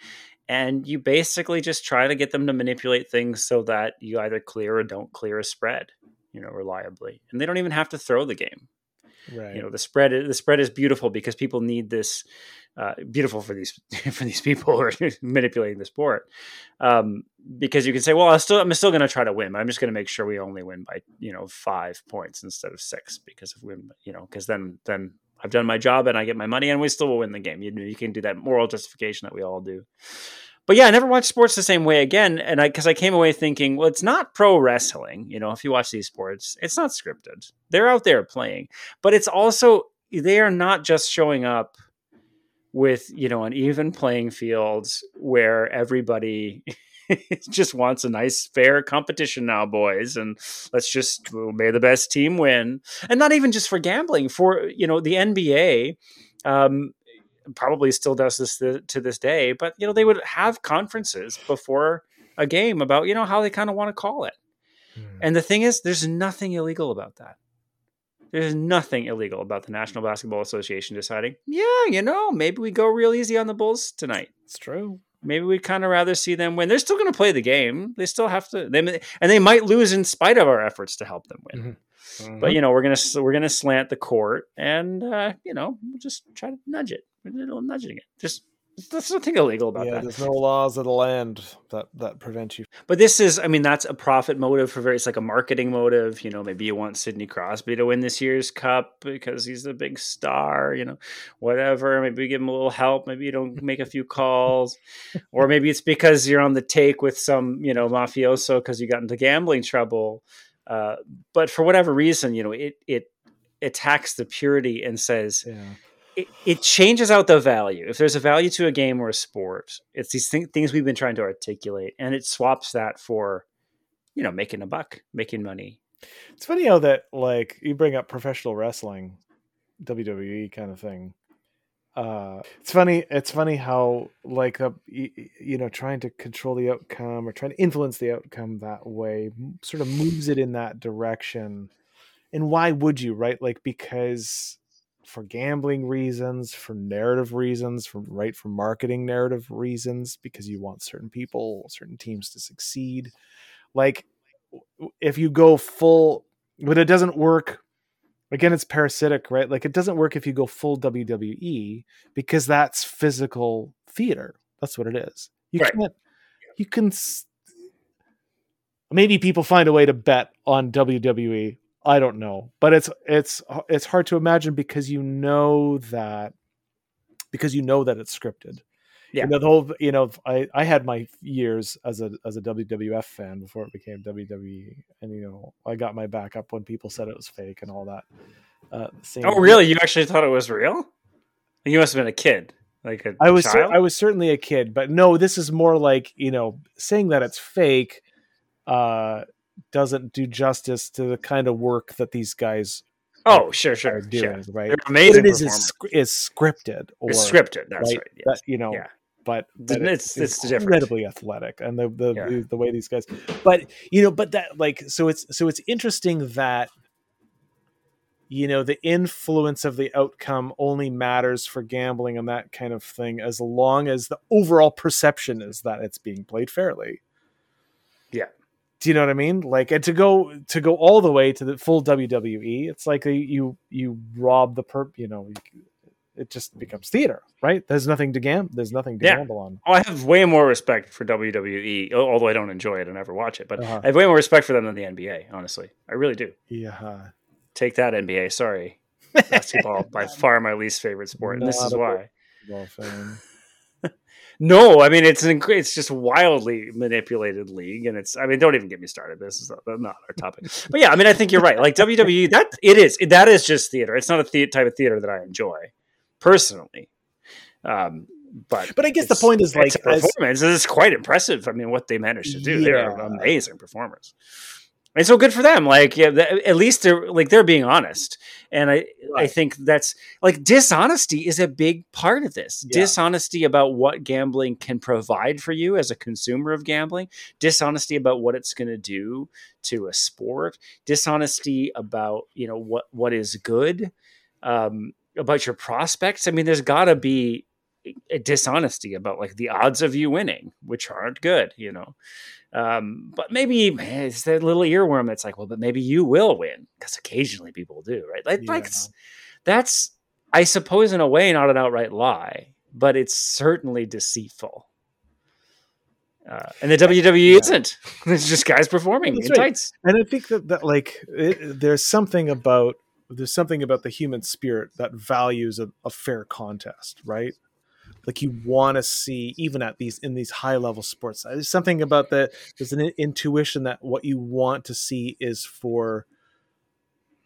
[SPEAKER 1] and you basically just try to get them to manipulate things so that you either clear or don't clear a spread you know reliably and they don't even have to throw the game
[SPEAKER 2] Right.
[SPEAKER 1] you know the spread the spread is beautiful because people need this uh, beautiful for these for these people who are manipulating the sport um, because you can say well i still i'm still going to try to win but i'm just going to make sure we only win by you know five points instead of six because if we you know because then then i've done my job and i get my money and we still will win the game you know you can do that moral justification that we all do but yeah, I never watched sports the same way again, and I because I came away thinking, well, it's not pro wrestling. You know, if you watch these sports, it's not scripted. They're out there playing, but it's also they are not just showing up with you know an even playing field where everybody just wants a nice fair competition now boys and let's just well, may the best team win and not even just for gambling for you know the nba um, probably still does this th- to this day but you know they would have conferences before a game about you know how they kind of want to call it
[SPEAKER 2] Hmm.
[SPEAKER 1] and the thing is, there's nothing illegal about that. There's nothing illegal about the National Basketball Association deciding, yeah, you know, maybe we go real easy on the Bulls tonight.
[SPEAKER 2] it's true.
[SPEAKER 1] Maybe we'd kind of rather see them win. They're still going to play the game. They still have to, they, and they might lose in spite of our efforts to help them win.
[SPEAKER 2] Mm-hmm.
[SPEAKER 1] But you know, we're gonna we're gonna slant the court, and uh, you know, we'll just try to nudge it. A little nudging it. Just there's nothing illegal about
[SPEAKER 2] yeah,
[SPEAKER 1] that.
[SPEAKER 2] there's no laws of the land that that prevent you.
[SPEAKER 1] But this is, I mean, that's a profit motive for very, it's like a marketing motive. You know, maybe you want Sidney Crosby to win this year's cup because he's a big star, you know, whatever. Maybe you give him a little help. Maybe you don't make a few calls. or maybe it's because you're on the take with some, you know, mafioso because you got into gambling trouble. Uh, but for whatever reason, you know, it, it attacks the purity and says,
[SPEAKER 2] Yeah.
[SPEAKER 1] it, it changes out the value. If there's a value to a game or a sport, it's these th- things we've been trying to articulate, and it swaps that for, you know, making a buck, making money.
[SPEAKER 2] It's funny how that like you bring up professional wrestling, WWE kind of thing. Uh, it's funny. It's funny how like uh, you, you know trying to control the outcome or trying to influence the outcome that way sort of moves it in that direction. And why would you, right? Like because for gambling reasons, for narrative reasons, for right for marketing narrative reasons, because you want certain people, certain teams to succeed. Like if you go full, but it doesn't work. Again, it's parasitic, right? Like it doesn't work if you go full WWE because that's physical theater. That's what it is. You
[SPEAKER 1] Right.
[SPEAKER 2] can't. You can. Maybe people find a way to bet on WWE. I don't know, but it's it's it's hard to imagine because you know that because you know that it's scripted.
[SPEAKER 1] Yeah.
[SPEAKER 2] You know the whole. You know, I I had my years as a as a WWF fan before it became WWE, and you know I got my back up when people said it was fake and all that. Uh, same-
[SPEAKER 1] Oh, really? You actually thought it was real? You must have been a kid, like a
[SPEAKER 2] I was cer- I was certainly a kid, but no, this is more like you know saying that it's fake uh, doesn't do justice to the kind of work that these guys
[SPEAKER 1] oh, sure, sure,
[SPEAKER 2] doing,
[SPEAKER 1] sure.
[SPEAKER 2] right?
[SPEAKER 1] They're
[SPEAKER 2] What it is is, is scripted or
[SPEAKER 1] It's scripted. That's
[SPEAKER 2] right?
[SPEAKER 1] right. yes.
[SPEAKER 2] That you know,
[SPEAKER 1] Yeah.
[SPEAKER 2] But, but
[SPEAKER 1] It's- it's different.
[SPEAKER 2] incredibly athletic, and the the,
[SPEAKER 1] Yeah.
[SPEAKER 2] the the way these guys, but you know, but that like so it's so it's interesting that you know the influence of the outcome only matters for gambling and that kind of thing as long as the overall perception is that it's being played fairly
[SPEAKER 1] Yeah.
[SPEAKER 2] do you know what i mean like and to go to go all the way to the full wwe it's like you you rob the perp you know it just becomes theater right there's nothing to gam there's nothing to
[SPEAKER 1] Yeah.
[SPEAKER 2] gamble on
[SPEAKER 1] Oh, I have way more respect for WWE, although I don't enjoy it and never watch it. But
[SPEAKER 2] Uh-huh.
[SPEAKER 1] I have way more respect for them than the NBA. Honestly, I really do.
[SPEAKER 2] yeah
[SPEAKER 1] Take that NBA. Sorry, basketball by far my least favorite sport, and this is why. No, I mean it's an inc- it's just wildly manipulated league, and it's I mean don't even get me started. This is not, not our topic, but yeah, I mean I think you're right. Like WWE, that it is that is just theater. It's not a the- type of theater that I enjoy personally. Um, but
[SPEAKER 2] But I guess the point is, like, as-
[SPEAKER 1] performance. It's quite impressive. I mean, what they managed to do, they're amazing performers. And so good for them. Like, yeah, th- at least they're like they're being honest, and I I think that's like dishonesty is a big part of this.
[SPEAKER 2] Yeah.
[SPEAKER 1] Dishonesty about what gambling can provide for you as a consumer of gambling. Dishonesty about what it's going to do to a sport. Dishonesty about you know what what is good. Um, about your prospects. I mean, there's got to be a dishonesty about like the odds of you winning, which aren't good, you know. Um, but maybe man, it's that little earworm that's like, well, but maybe you will win because occasionally people do, right? Like, like
[SPEAKER 2] Yeah.
[SPEAKER 1] s- that's, I suppose, in a way, not an outright lie, but it's certainly deceitful. Uh, and the WWE
[SPEAKER 2] Yeah.
[SPEAKER 1] isn't. It's just guys performing
[SPEAKER 2] That's
[SPEAKER 1] in
[SPEAKER 2] right.
[SPEAKER 1] tights.
[SPEAKER 2] and I think that that like it, there's something about there's something about the human spirit that values a, a fair contest, right? Like you want to see even at these in these high level sports. Uh, there's something about the there's an intuition that what you want to see is for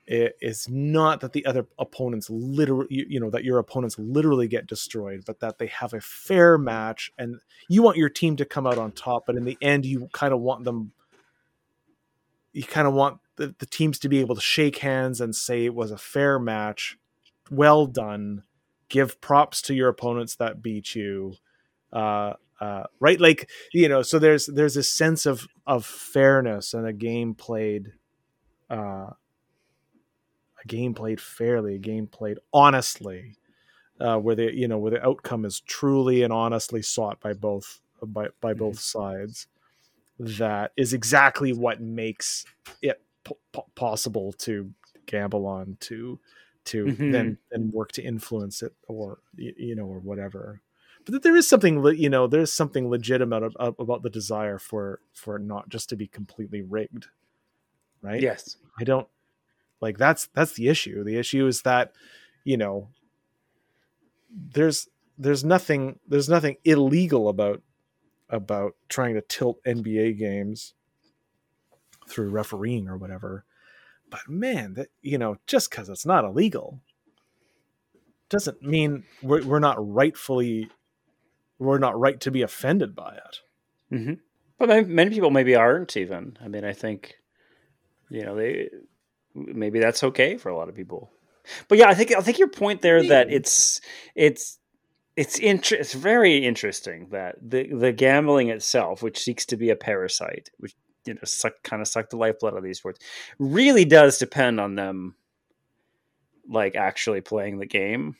[SPEAKER 2] it is not that the other opponents literally you, you know that your opponents literally get destroyed but that they have a fair match and you want your team to come out on top but in the end you kind of want them you kind of want the, the teams to be able to shake hands and say it was a fair match. Well done. Give props to your opponents that beat you. Uh uh right? Like you know so there's there's a sense of of fairness and a game played uh a game played fairly a game played honestly uh where the you know where the outcome is truly and honestly sought by both by by both sides that is exactly what makes it possible to gamble on to to
[SPEAKER 1] Mhm.
[SPEAKER 2] then then work to influence it or you know or whatever but that there is something you know there's something legitimate ab- ab- about the desire for for not just to be completely rigged right
[SPEAKER 1] Yes.
[SPEAKER 2] i don't like that's that's the issue the issue is that you know there's there's nothing there's nothing illegal about about trying to tilt nba games through refereeing or whatever but man that you know just because it's not illegal doesn't mean we're, we're not rightfully we're not right to be offended by it
[SPEAKER 1] hmm But many people maybe aren't even. I mean, I think, you know, they maybe that's okay for a lot of people. But yeah, I think I think your point there that it's it's it's inter- it's very interesting that the the gambling itself, which seeks to be a parasite, which you know suck kind of suck the lifeblood out of these sports, really does depend on them like actually playing the game.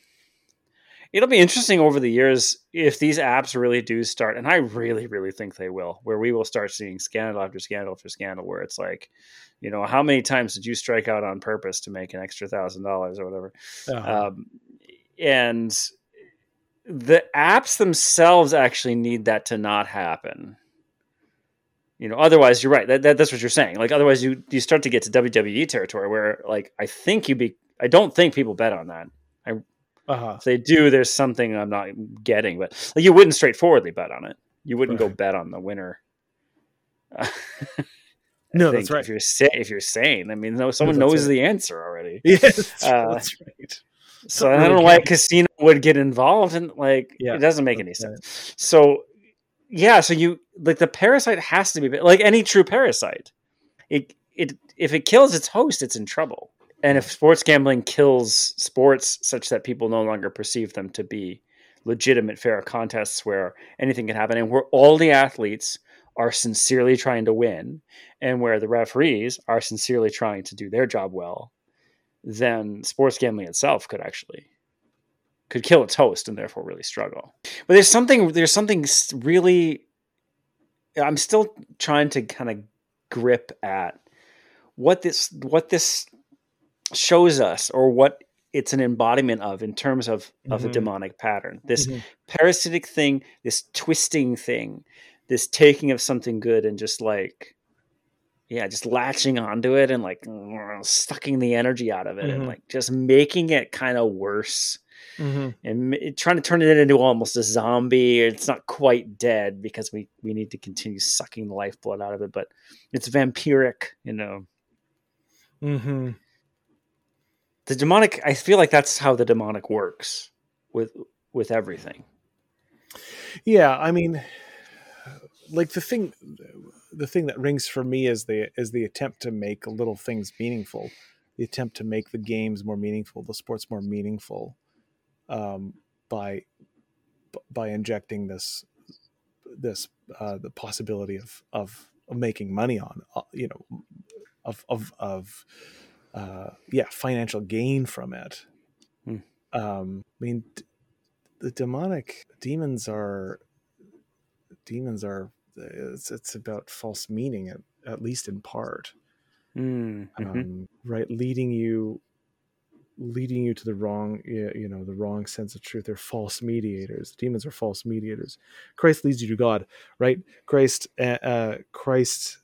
[SPEAKER 1] It'll be interesting over the years if these apps really do start and i really really think they will where we will start seeing scandal after scandal after scandal where it's like you know how many times did you strike out on purpose to make an extra thousand dollars or whatever?
[SPEAKER 2] Uh,
[SPEAKER 1] um, and the apps themselves actually need that to not happen you know otherwise you're right that, that, that's what you're saying like otherwise you you start to get to wwe territory where like i think you be i don't think people bet on that
[SPEAKER 2] uh-huh.
[SPEAKER 1] if they do, there's something I'm not getting. But like, you wouldn't straightforwardly bet on it. You wouldn't go bet on the winner.
[SPEAKER 2] No that's right
[SPEAKER 1] If you're sa- if you're sane, I mean, no, someone
[SPEAKER 2] that's
[SPEAKER 1] knows
[SPEAKER 2] right.
[SPEAKER 1] the answer already.
[SPEAKER 2] yes that's,
[SPEAKER 1] Uh,
[SPEAKER 2] that's right
[SPEAKER 1] So
[SPEAKER 2] Don't
[SPEAKER 1] I don't
[SPEAKER 2] really
[SPEAKER 1] know why casino would get involved, and like
[SPEAKER 2] Yeah,
[SPEAKER 1] it doesn't make any sense. So yeah, so you like the parasite has to be like any true parasite. It it if it kills its host, it's in trouble. And if sports gambling kills sports such that people no longer perceive them to be legitimate fair contests where anything can happen and where all the athletes are sincerely trying to win and where the referees are sincerely trying to do their job well, then sports gambling itself could actually could kill its host and therefore really struggle. But there's something there's something really I'm still trying to kind of grip at what this what this shows us or what it's an embodiment of in terms of of a
[SPEAKER 2] Mhm.
[SPEAKER 1] demonic pattern. This
[SPEAKER 2] Mhm.
[SPEAKER 1] parasitic thing, this twisting thing, this taking of something good and just like yeah, just latching onto it and like sucking the energy out of it and
[SPEAKER 2] Mhm.
[SPEAKER 1] like just making it kind of worse
[SPEAKER 2] Mm-hmm.
[SPEAKER 1] and m- trying to turn it into almost a zombie. It's not quite dead because we we need to continue sucking the lifeblood out of it, but it's vampiric, you know.
[SPEAKER 2] Mm-hmm.
[SPEAKER 1] The demonic. I feel like that's how the demonic works with with everything.
[SPEAKER 2] Yeah, I mean, like the thing, the thing that rings for me is the is the attempt to make little things meaningful, the attempt to make the games more meaningful, the sports more meaningful, um, by by injecting this this uh, the possibility of of, of making money on uh, you know of of of uh, yeah financial gain from it.
[SPEAKER 1] Hmm.
[SPEAKER 2] Um, I mean, d- the demonic demons are demons are it's, it's about false meaning at, at least in part.
[SPEAKER 1] Mm, mhm.
[SPEAKER 2] um, right leading you leading you to the wrong you know the wrong sense of truth. They're false mediators. Demons are false mediators. Christ leads you to god right? Christ uh, uh, christ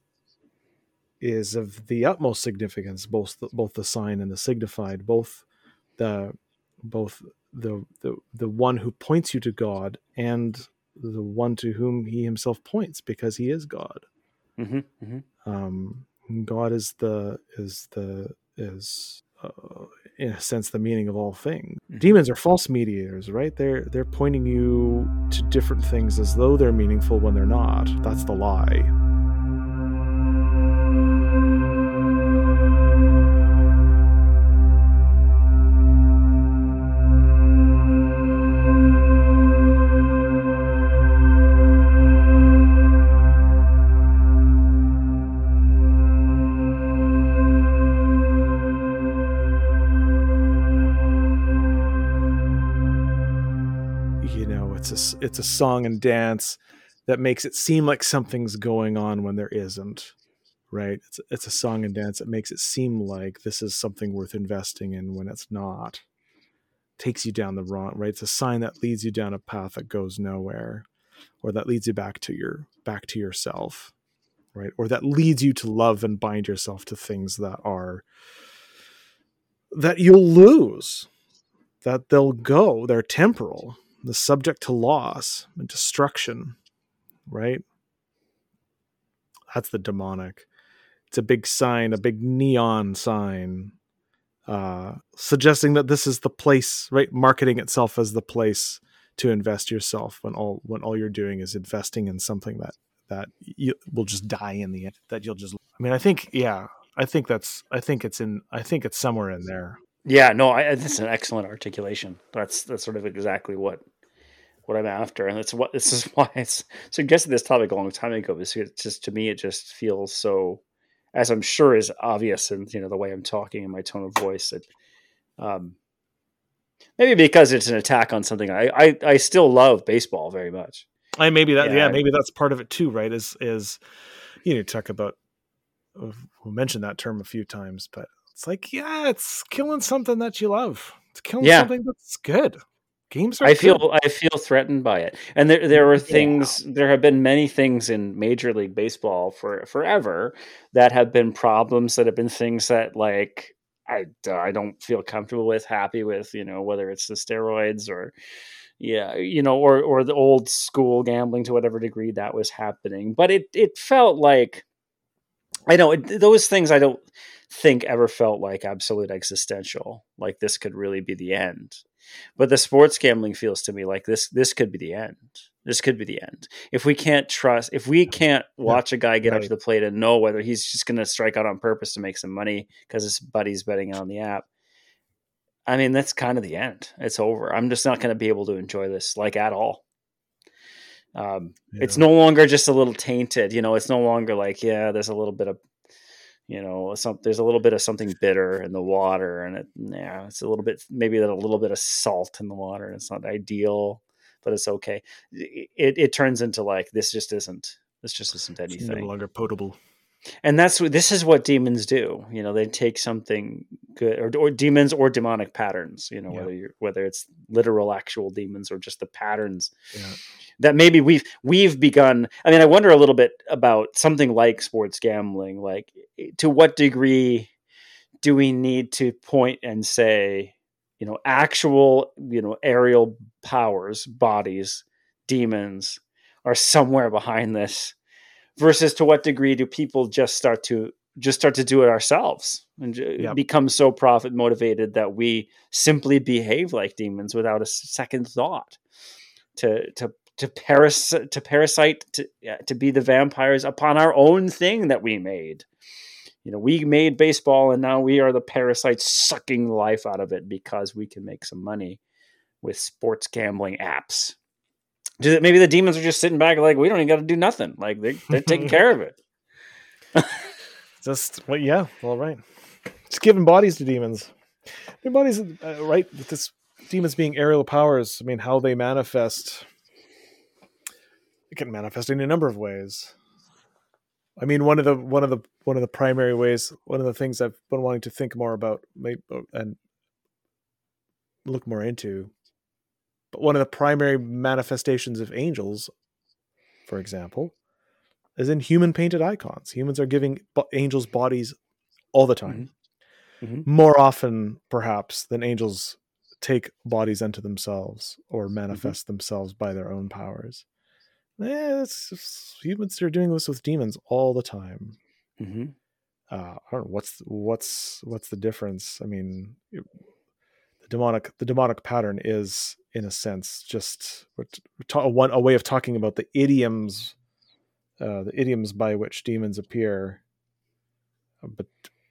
[SPEAKER 2] is of the utmost significance both the, both the sign and the signified both the both the, the the one who points you to god and the one to whom he himself points because he is god
[SPEAKER 1] Mhm, mhm.
[SPEAKER 2] um, God is the is the is uh, in a sense the meaning of all things.
[SPEAKER 1] Mhm.
[SPEAKER 2] Demons are false mediators, right? They're they're pointing you to different things as though they're meaningful when they're not. That's the lie. It's a song and dance that makes it seem like something's going on when there isn't. Right? It's it's a song and dance that makes it seem like this is something worth investing in when it's not. Takes you down the wrong right. It's a sign that leads you down a path that goes nowhere, or that leads you back to your back to yourself, right? Or that leads you to love and bind yourself to things that are that you'll lose, that they'll go, they're temporal, the subject to loss and destruction, right? That's the demonic. It's a big sign, a big neon sign, uh, suggesting that this is the place, right? Marketing itself as the place to invest yourself when all when all you're doing is investing in something that that you will just die in the end. That you'll just. I mean, I think, yeah, I think that's. I think it's in. I think it's somewhere in there.
[SPEAKER 1] Yeah, no, I, that's an excellent articulation. That's that's sort of exactly what what I'm after, and that's what this is why I suggested this topic a long time ago. Because it's just to me, it just feels so, as I'm sure is obvious, and you know the way I'm talking and my tone of voice. That um, maybe because it's an attack on something I I, I still love baseball very much.
[SPEAKER 2] I maybe that
[SPEAKER 1] Yeah.
[SPEAKER 2] yeah, maybe that's part of it too, right? Is is you know talk about we mentioned that term a few times, but it's like yeah, it's killing something that you love. It's killing
[SPEAKER 1] Yeah.
[SPEAKER 2] something that's good. Games
[SPEAKER 1] I feel
[SPEAKER 2] good.
[SPEAKER 1] I feel threatened by it, and there there are things. There have been many things in Major League Baseball for forever that have been problems. That have been things that like I I don't feel comfortable with, happy with. You know, whether it's the steroids or yeah, you know, or or the old school gambling to whatever degree that was happening. But it it felt like I know it, those things. I don't think ever felt like absolute existential. Like this could really be the end but the sports gambling feels to me like this this could be the end. This could be the end. If we can't trust if we can't watch a guy get up to the plate and know whether he's just going to strike out on purpose to make some money because his buddy's betting on the app i mean that's kind of the end. It's over. I'm just not going to be able to enjoy this like at all. Um, it's no longer just a little tainted you know? It's no longer like yeah there's a little bit of you know some there's a little bit of something bitter in the water and it yeah it's a little bit maybe that a little bit of salt in the water and it's not ideal but it's okay it, it turns into like this just isn't this just isn't
[SPEAKER 2] It's no
[SPEAKER 1] anything
[SPEAKER 2] longer potable.
[SPEAKER 1] And that's what this is what demons do you know they take something good or, or demons or demonic patterns you know
[SPEAKER 2] Yeah.
[SPEAKER 1] whether you're whether it's literal actual demons or just the patterns
[SPEAKER 2] Yeah.
[SPEAKER 1] that maybe we've we've begun i mean i wonder a little bit about something like sports gambling like eh, to what degree do we need to point and say you know, actual, you know, aerial powers, bodies, demons are somewhere behind this versus to what degree do people just start to just start to do it ourselves and
[SPEAKER 2] Yep.
[SPEAKER 1] become so profit motivated that we simply behave like demons without a second thought to to to paras to parasite to, to be the vampires upon our own thing that we made you know we made baseball and now we are the parasites sucking life out of it because we can make some money with sports gambling apps maybe the demons are just sitting back like we don't even got to do nothing like they, they're taking care of it
[SPEAKER 2] Just well, yeah, all right. Just giving bodies to demons. Their bodies, uh, right? With this demons being aerial powers. I mean, how they manifest. It can manifest in a number of ways. I mean, one of the one of the one of the primary ways, one of the things I've been wanting to think more about, may- and look more into. But one of the primary manifestations of angels, for example, is in human painted icons. Humans are giving bo- angels bodies all the time.
[SPEAKER 1] Mhm.
[SPEAKER 2] More often, perhaps, than angels take bodies unto themselves or manifest themselves by their own powers. Yeah, it's, it's- humans are doing this with demons all the time.
[SPEAKER 1] hmm
[SPEAKER 2] Uh, I don't know what's what's what's the difference. I mean, it- demonic the demonic pattern is, in a sense, just ta- one a way of talking about the idioms uh, the idioms by which demons appear. But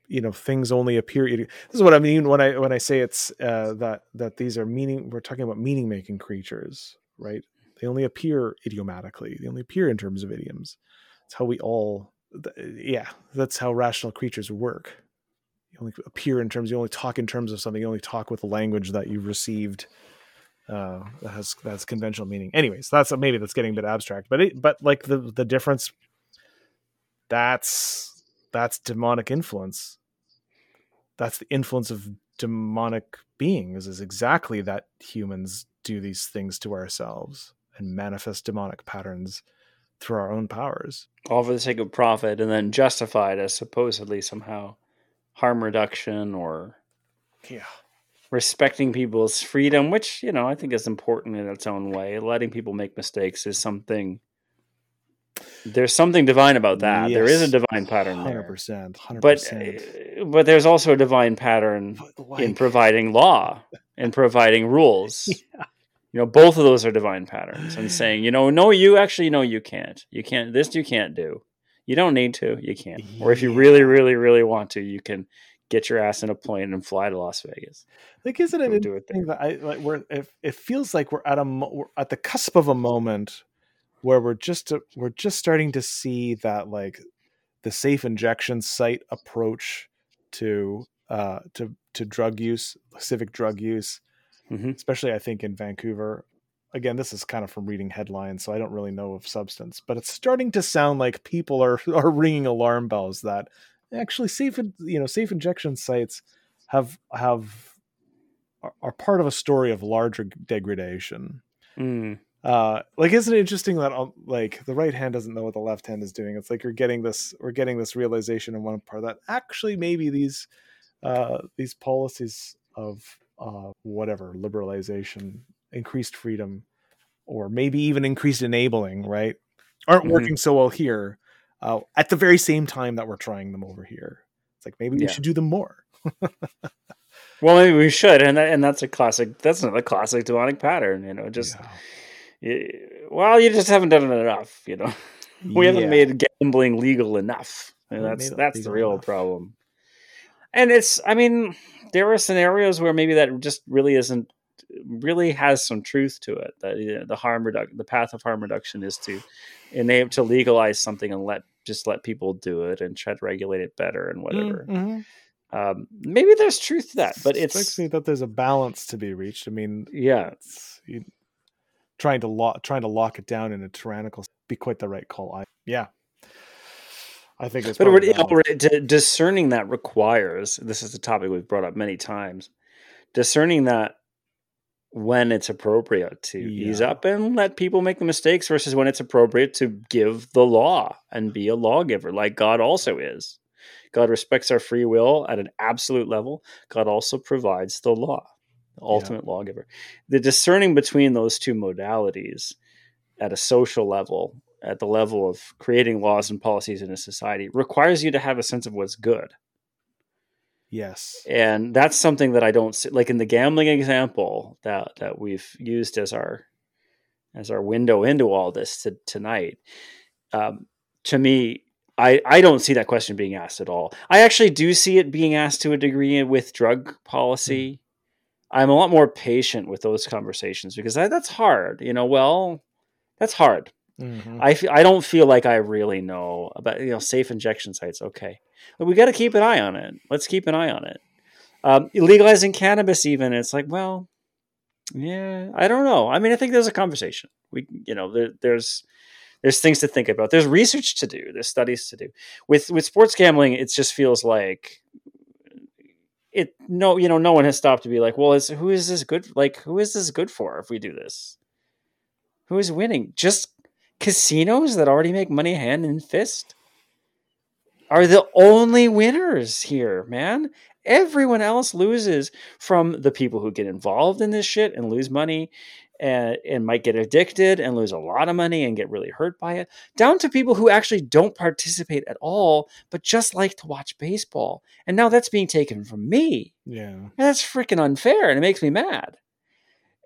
[SPEAKER 2] you know, things only appear. This is what I mean when I when I say it's uh, that that these are meaning. We're talking about meaning making creatures, right? They only appear idiomatically. They only appear in terms of idioms. It's how we all. Yeah, that's how rational creatures work. You only appear in terms. You only talk in terms of something. You only talk with the language that you've received uh that has that's conventional meaning anyways that's maybe that's getting a bit abstract but it but like the the difference that's that's demonic influence that's the influence of demonic beings is exactly that humans do these things to ourselves and manifest demonic patterns through our own powers
[SPEAKER 1] all for the sake of profit and then justified as supposedly somehow harm reduction or
[SPEAKER 2] yeah
[SPEAKER 1] respecting people's freedom, which, you know, I think is important in its own way. Letting people make mistakes is something there's something divine about that. There is a divine pattern there.
[SPEAKER 2] 100% 100%
[SPEAKER 1] But uh, but there's also a divine pattern
[SPEAKER 2] But,
[SPEAKER 1] in providing law and providing rules. You know, both of those are divine patterns and saying, you know, no, you actually, no, you can't. You can't, this you can't do. You don't need to, you can't. Or if you really, really, really want to, you can get your ass in a plane and fly to Las Vegas.
[SPEAKER 2] like isn't it
[SPEAKER 1] Go do it
[SPEAKER 2] that I like we're it, it feels like we're at a we're at the cusp of a moment where we're just we're just starting to see that like the safe injection site approach to uh to to drug use civic drug use
[SPEAKER 1] Mhm.
[SPEAKER 2] especially I think in Vancouver again this is kind of from reading headlines so I don't really know of substance but it's starting to sound like people are are ringing alarm bells that actually safe you know safe injection sites have have are, part of a story of larger degradation
[SPEAKER 1] Mm.
[SPEAKER 2] uh like isn't it interesting that uh, like the right hand doesn't know what the left hand is doing it's like you're getting this we're getting this realization in one part that actually maybe these uh these policies of uh whatever liberalization increased freedom or maybe even increased enabling right aren't
[SPEAKER 1] Mhm.
[SPEAKER 2] working so well here uh, at the very same time that we're trying them over here it's like maybe we
[SPEAKER 1] Yeah.
[SPEAKER 2] should do them more
[SPEAKER 1] Well, maybe we should, and that, and that's a classic. That's another classic demonic pattern. You know, just
[SPEAKER 2] Yeah.
[SPEAKER 1] y- well, you just haven't done it enough. You know, we haven't made gambling legal enough, and that's that's the real
[SPEAKER 2] enough.
[SPEAKER 1] problem. And it's, I mean, there are scenarios where maybe that just really isn't really has some truth to it. That you know, the harm reduction, the path of harm reduction, is to enable to legalize something and let just let people do it and try to regulate it better and whatever.
[SPEAKER 2] Mhm.
[SPEAKER 1] Um, maybe there's truth to that, but
[SPEAKER 2] strikes
[SPEAKER 1] it's
[SPEAKER 2] me that there's a balance to be reached. I mean,
[SPEAKER 1] yeah,
[SPEAKER 2] it's you, trying to lock trying to lock it down in a tyrannical be quite the right call. I yeah, I think it's
[SPEAKER 1] but
[SPEAKER 2] probably
[SPEAKER 1] it,
[SPEAKER 2] balanced.
[SPEAKER 1] it- discerning that requires this is a topic we've brought up many times. Discerning that when it's appropriate to ease up and let people make the mistakes versus when it's appropriate to give the law and be a lawgiver like God also is. God respects our free will at an absolute level. God also provides the law. the ultimate lawgiver. The discerning between those two modalities at a social level, at the level of creating laws and policies in a society, requires you to have a sense of what's good.
[SPEAKER 2] Yes.
[SPEAKER 1] And that's something that I don't see like in the gambling example that that we've used as our as our window into all this to, tonight. Um, to me, I, I don't see that question being asked at all. I actually do see it being asked to a degree with drug policy. I'm a lot more patient with those conversations because I, that's hard. You know, well, that's hard.
[SPEAKER 2] Mhm.
[SPEAKER 1] I f- I don't feel like I really know about you know safe injection sites. Okay, we got to keep an eye on it. Let's keep an eye on it. Um, legalizing cannabis, even it's like, well, yeah, I don't know. I mean, I think there's a conversation. We, you know, there, there's there's things to think about. There's research to do. There's studies to do. With with sports gambling, it just feels like it. No, you know, no one has stopped to be like, well, is who is this good? Like, who is this good for if we do this? Who is winning? Just casinos that already make money hand and fist are the only winners here, man. Everyone else loses from the people who get involved in this shit and lose money and, and might get addicted and lose a lot of money and get really hurt by it, down to people who actually don't participate at all, but just like to watch baseball. And now that's being taken from me.
[SPEAKER 2] Yeah.
[SPEAKER 1] And that's freaking unfair and it makes me mad.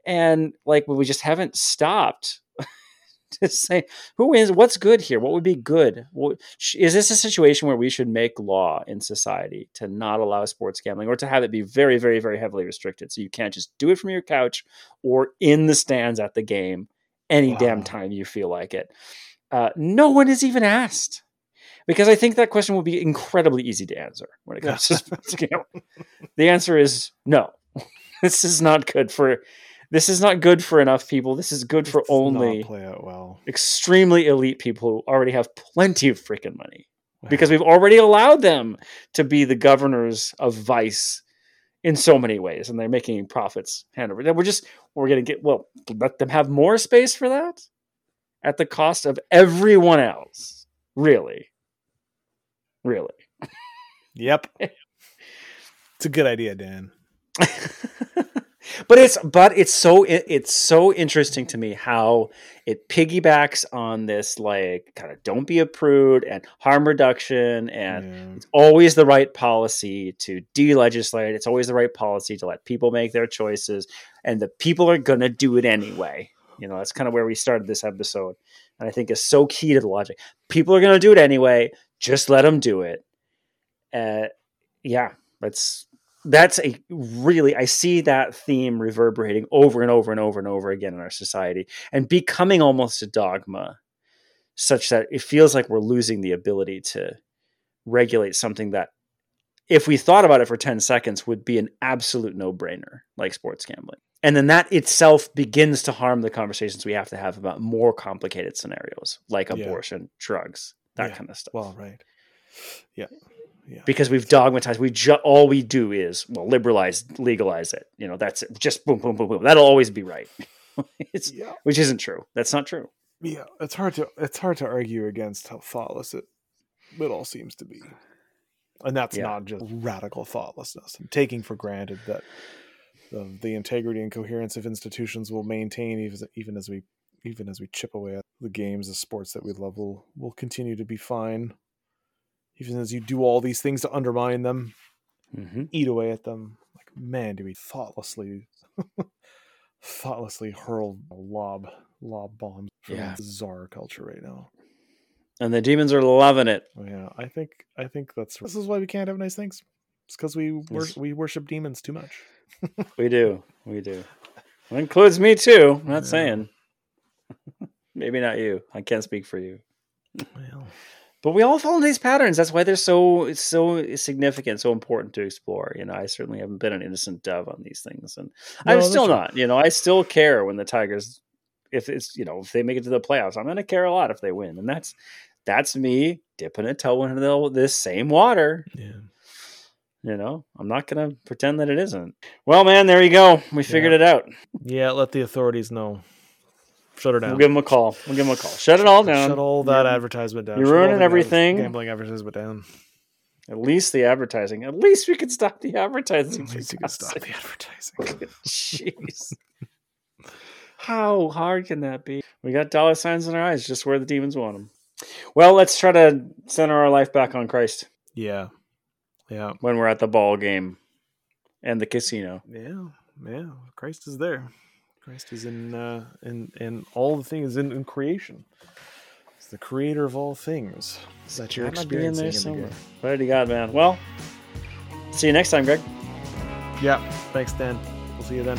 [SPEAKER 1] And like, we just haven't stopped to say who is what's good here? What would be good? What- is this a situation where we should make law in society to not allow sports gambling or to have it be very very very heavily restricted so you can't just do it from your couch or in the stands at the game any damn time you feel like it? Uh, no one is even asked because i think that question will be incredibly easy to answer when it comes to sports gambling. The answer is no. This is not good for this is not good for enough people this is good for
[SPEAKER 2] not
[SPEAKER 1] only
[SPEAKER 2] play out well.
[SPEAKER 1] extremely elite people who already have plenty of freaking money because we've already allowed them to be the governors of vice in so many ways and they're making profits hand over we're just we're going to get well let them have more space for that at the cost of everyone else really really
[SPEAKER 2] Yep. it's a good idea, Dan.
[SPEAKER 1] but it's but it's so it, it's so interesting to me how it piggybacks on this like kind of don't be a prude and harm reduction and
[SPEAKER 2] Yeah.
[SPEAKER 1] it's always the right policy to de-legislate. It's always the right policy to let people make their choices and the people are going to do it anyway. You know that's kind of where we started this episode and i think is so key to the logic. People are going to do it anyway. Just let them do it. Uh, yeah that's that's a really i see that theme reverberating over and over and over and over again in our society and becoming almost a dogma such that it feels like we're losing the ability to regulate something that if we thought about it for 10 seconds would be an absolute no-brainer like sports gambling and then that itself begins to harm the conversations we have to have about more complicated scenarios like
[SPEAKER 2] Yeah.
[SPEAKER 1] abortion drugs that
[SPEAKER 2] Yeah.
[SPEAKER 1] kind of stuff
[SPEAKER 2] Well, right. Yeah. Yeah.
[SPEAKER 1] because we've dogmatized. We ju- all we do is well liberalize, legalize it. You know, that's it. Just boom, boom, boom, boom. That'll always be right. it's
[SPEAKER 2] yeah.
[SPEAKER 1] which isn't true. That's not true.
[SPEAKER 2] Yeah. It's hard to it's hard to argue against how thoughtless it it all seems to be. And that's
[SPEAKER 1] Yeah.
[SPEAKER 2] not just radical thoughtlessness. and taking for granted that the, the integrity and coherence of institutions will maintain even even as we even as we chip away at the games, the sports that we love will will continue to be fine. Even as you do all these things to undermine them,
[SPEAKER 1] hmm
[SPEAKER 2] eat away at them. Like, man, do we thoughtlessly, thoughtlessly hurl lob lob bombs from
[SPEAKER 1] Yeah.
[SPEAKER 2] bizarre culture right now.
[SPEAKER 1] And the demons are loving it.
[SPEAKER 2] Oh, yeah, I think I think that's this is why we can't have nice things. It's because we wor- we worship demons too much.
[SPEAKER 1] We do. We do. It includes me too. I'm not
[SPEAKER 2] Yeah.
[SPEAKER 1] saying. Maybe not you. I can't speak for you.
[SPEAKER 2] Well,
[SPEAKER 1] But we all into these patterns. That's why they're so it's so significant, so important to explore. You know, I certainly haven't been an innocent dove on these things, and
[SPEAKER 2] No,
[SPEAKER 1] I'm still
[SPEAKER 2] right.
[SPEAKER 1] not. You know, I still care when the Tigers, if it's you know, if they make it to the playoffs, I'm going to care a lot if they win, and that's that's me dipping a toe into the, this same water.
[SPEAKER 2] yeah.
[SPEAKER 1] You know, I'm not going to pretend that it isn't. Well, man, there you go. We figured
[SPEAKER 2] Yeah.
[SPEAKER 1] it out.
[SPEAKER 2] Yeah, let the authorities know. Shut her down.
[SPEAKER 1] We'll give them a call. We'll give them a call. Shut it all down.
[SPEAKER 2] Shut all that
[SPEAKER 1] You're-
[SPEAKER 2] advertisement down.
[SPEAKER 1] you're
[SPEAKER 2] Shut
[SPEAKER 1] ruining
[SPEAKER 2] the gam-
[SPEAKER 1] everything.
[SPEAKER 2] Gambling advertisement down.
[SPEAKER 1] At least the advertising. At least we could stop the advertising.
[SPEAKER 2] At least you can stop the advertising.
[SPEAKER 1] Jeez. How hard can that be? We got dollar signs in our eyes, just where the demons want them. Well, let's try to center our life back on Christ
[SPEAKER 2] Yeah. Yeah.
[SPEAKER 1] when we're at the ball game and the casino.
[SPEAKER 2] Yeah. Yeah. Christ is there. Christ is in uh in in all the things in, in creation. He's the creator of all things Is
[SPEAKER 1] that be in there
[SPEAKER 2] experiencing in the
[SPEAKER 1] somewhere. Pray to God, man. Well, see you next time, Greg.
[SPEAKER 2] Yeah. Thanks, Dan. We'll see you then.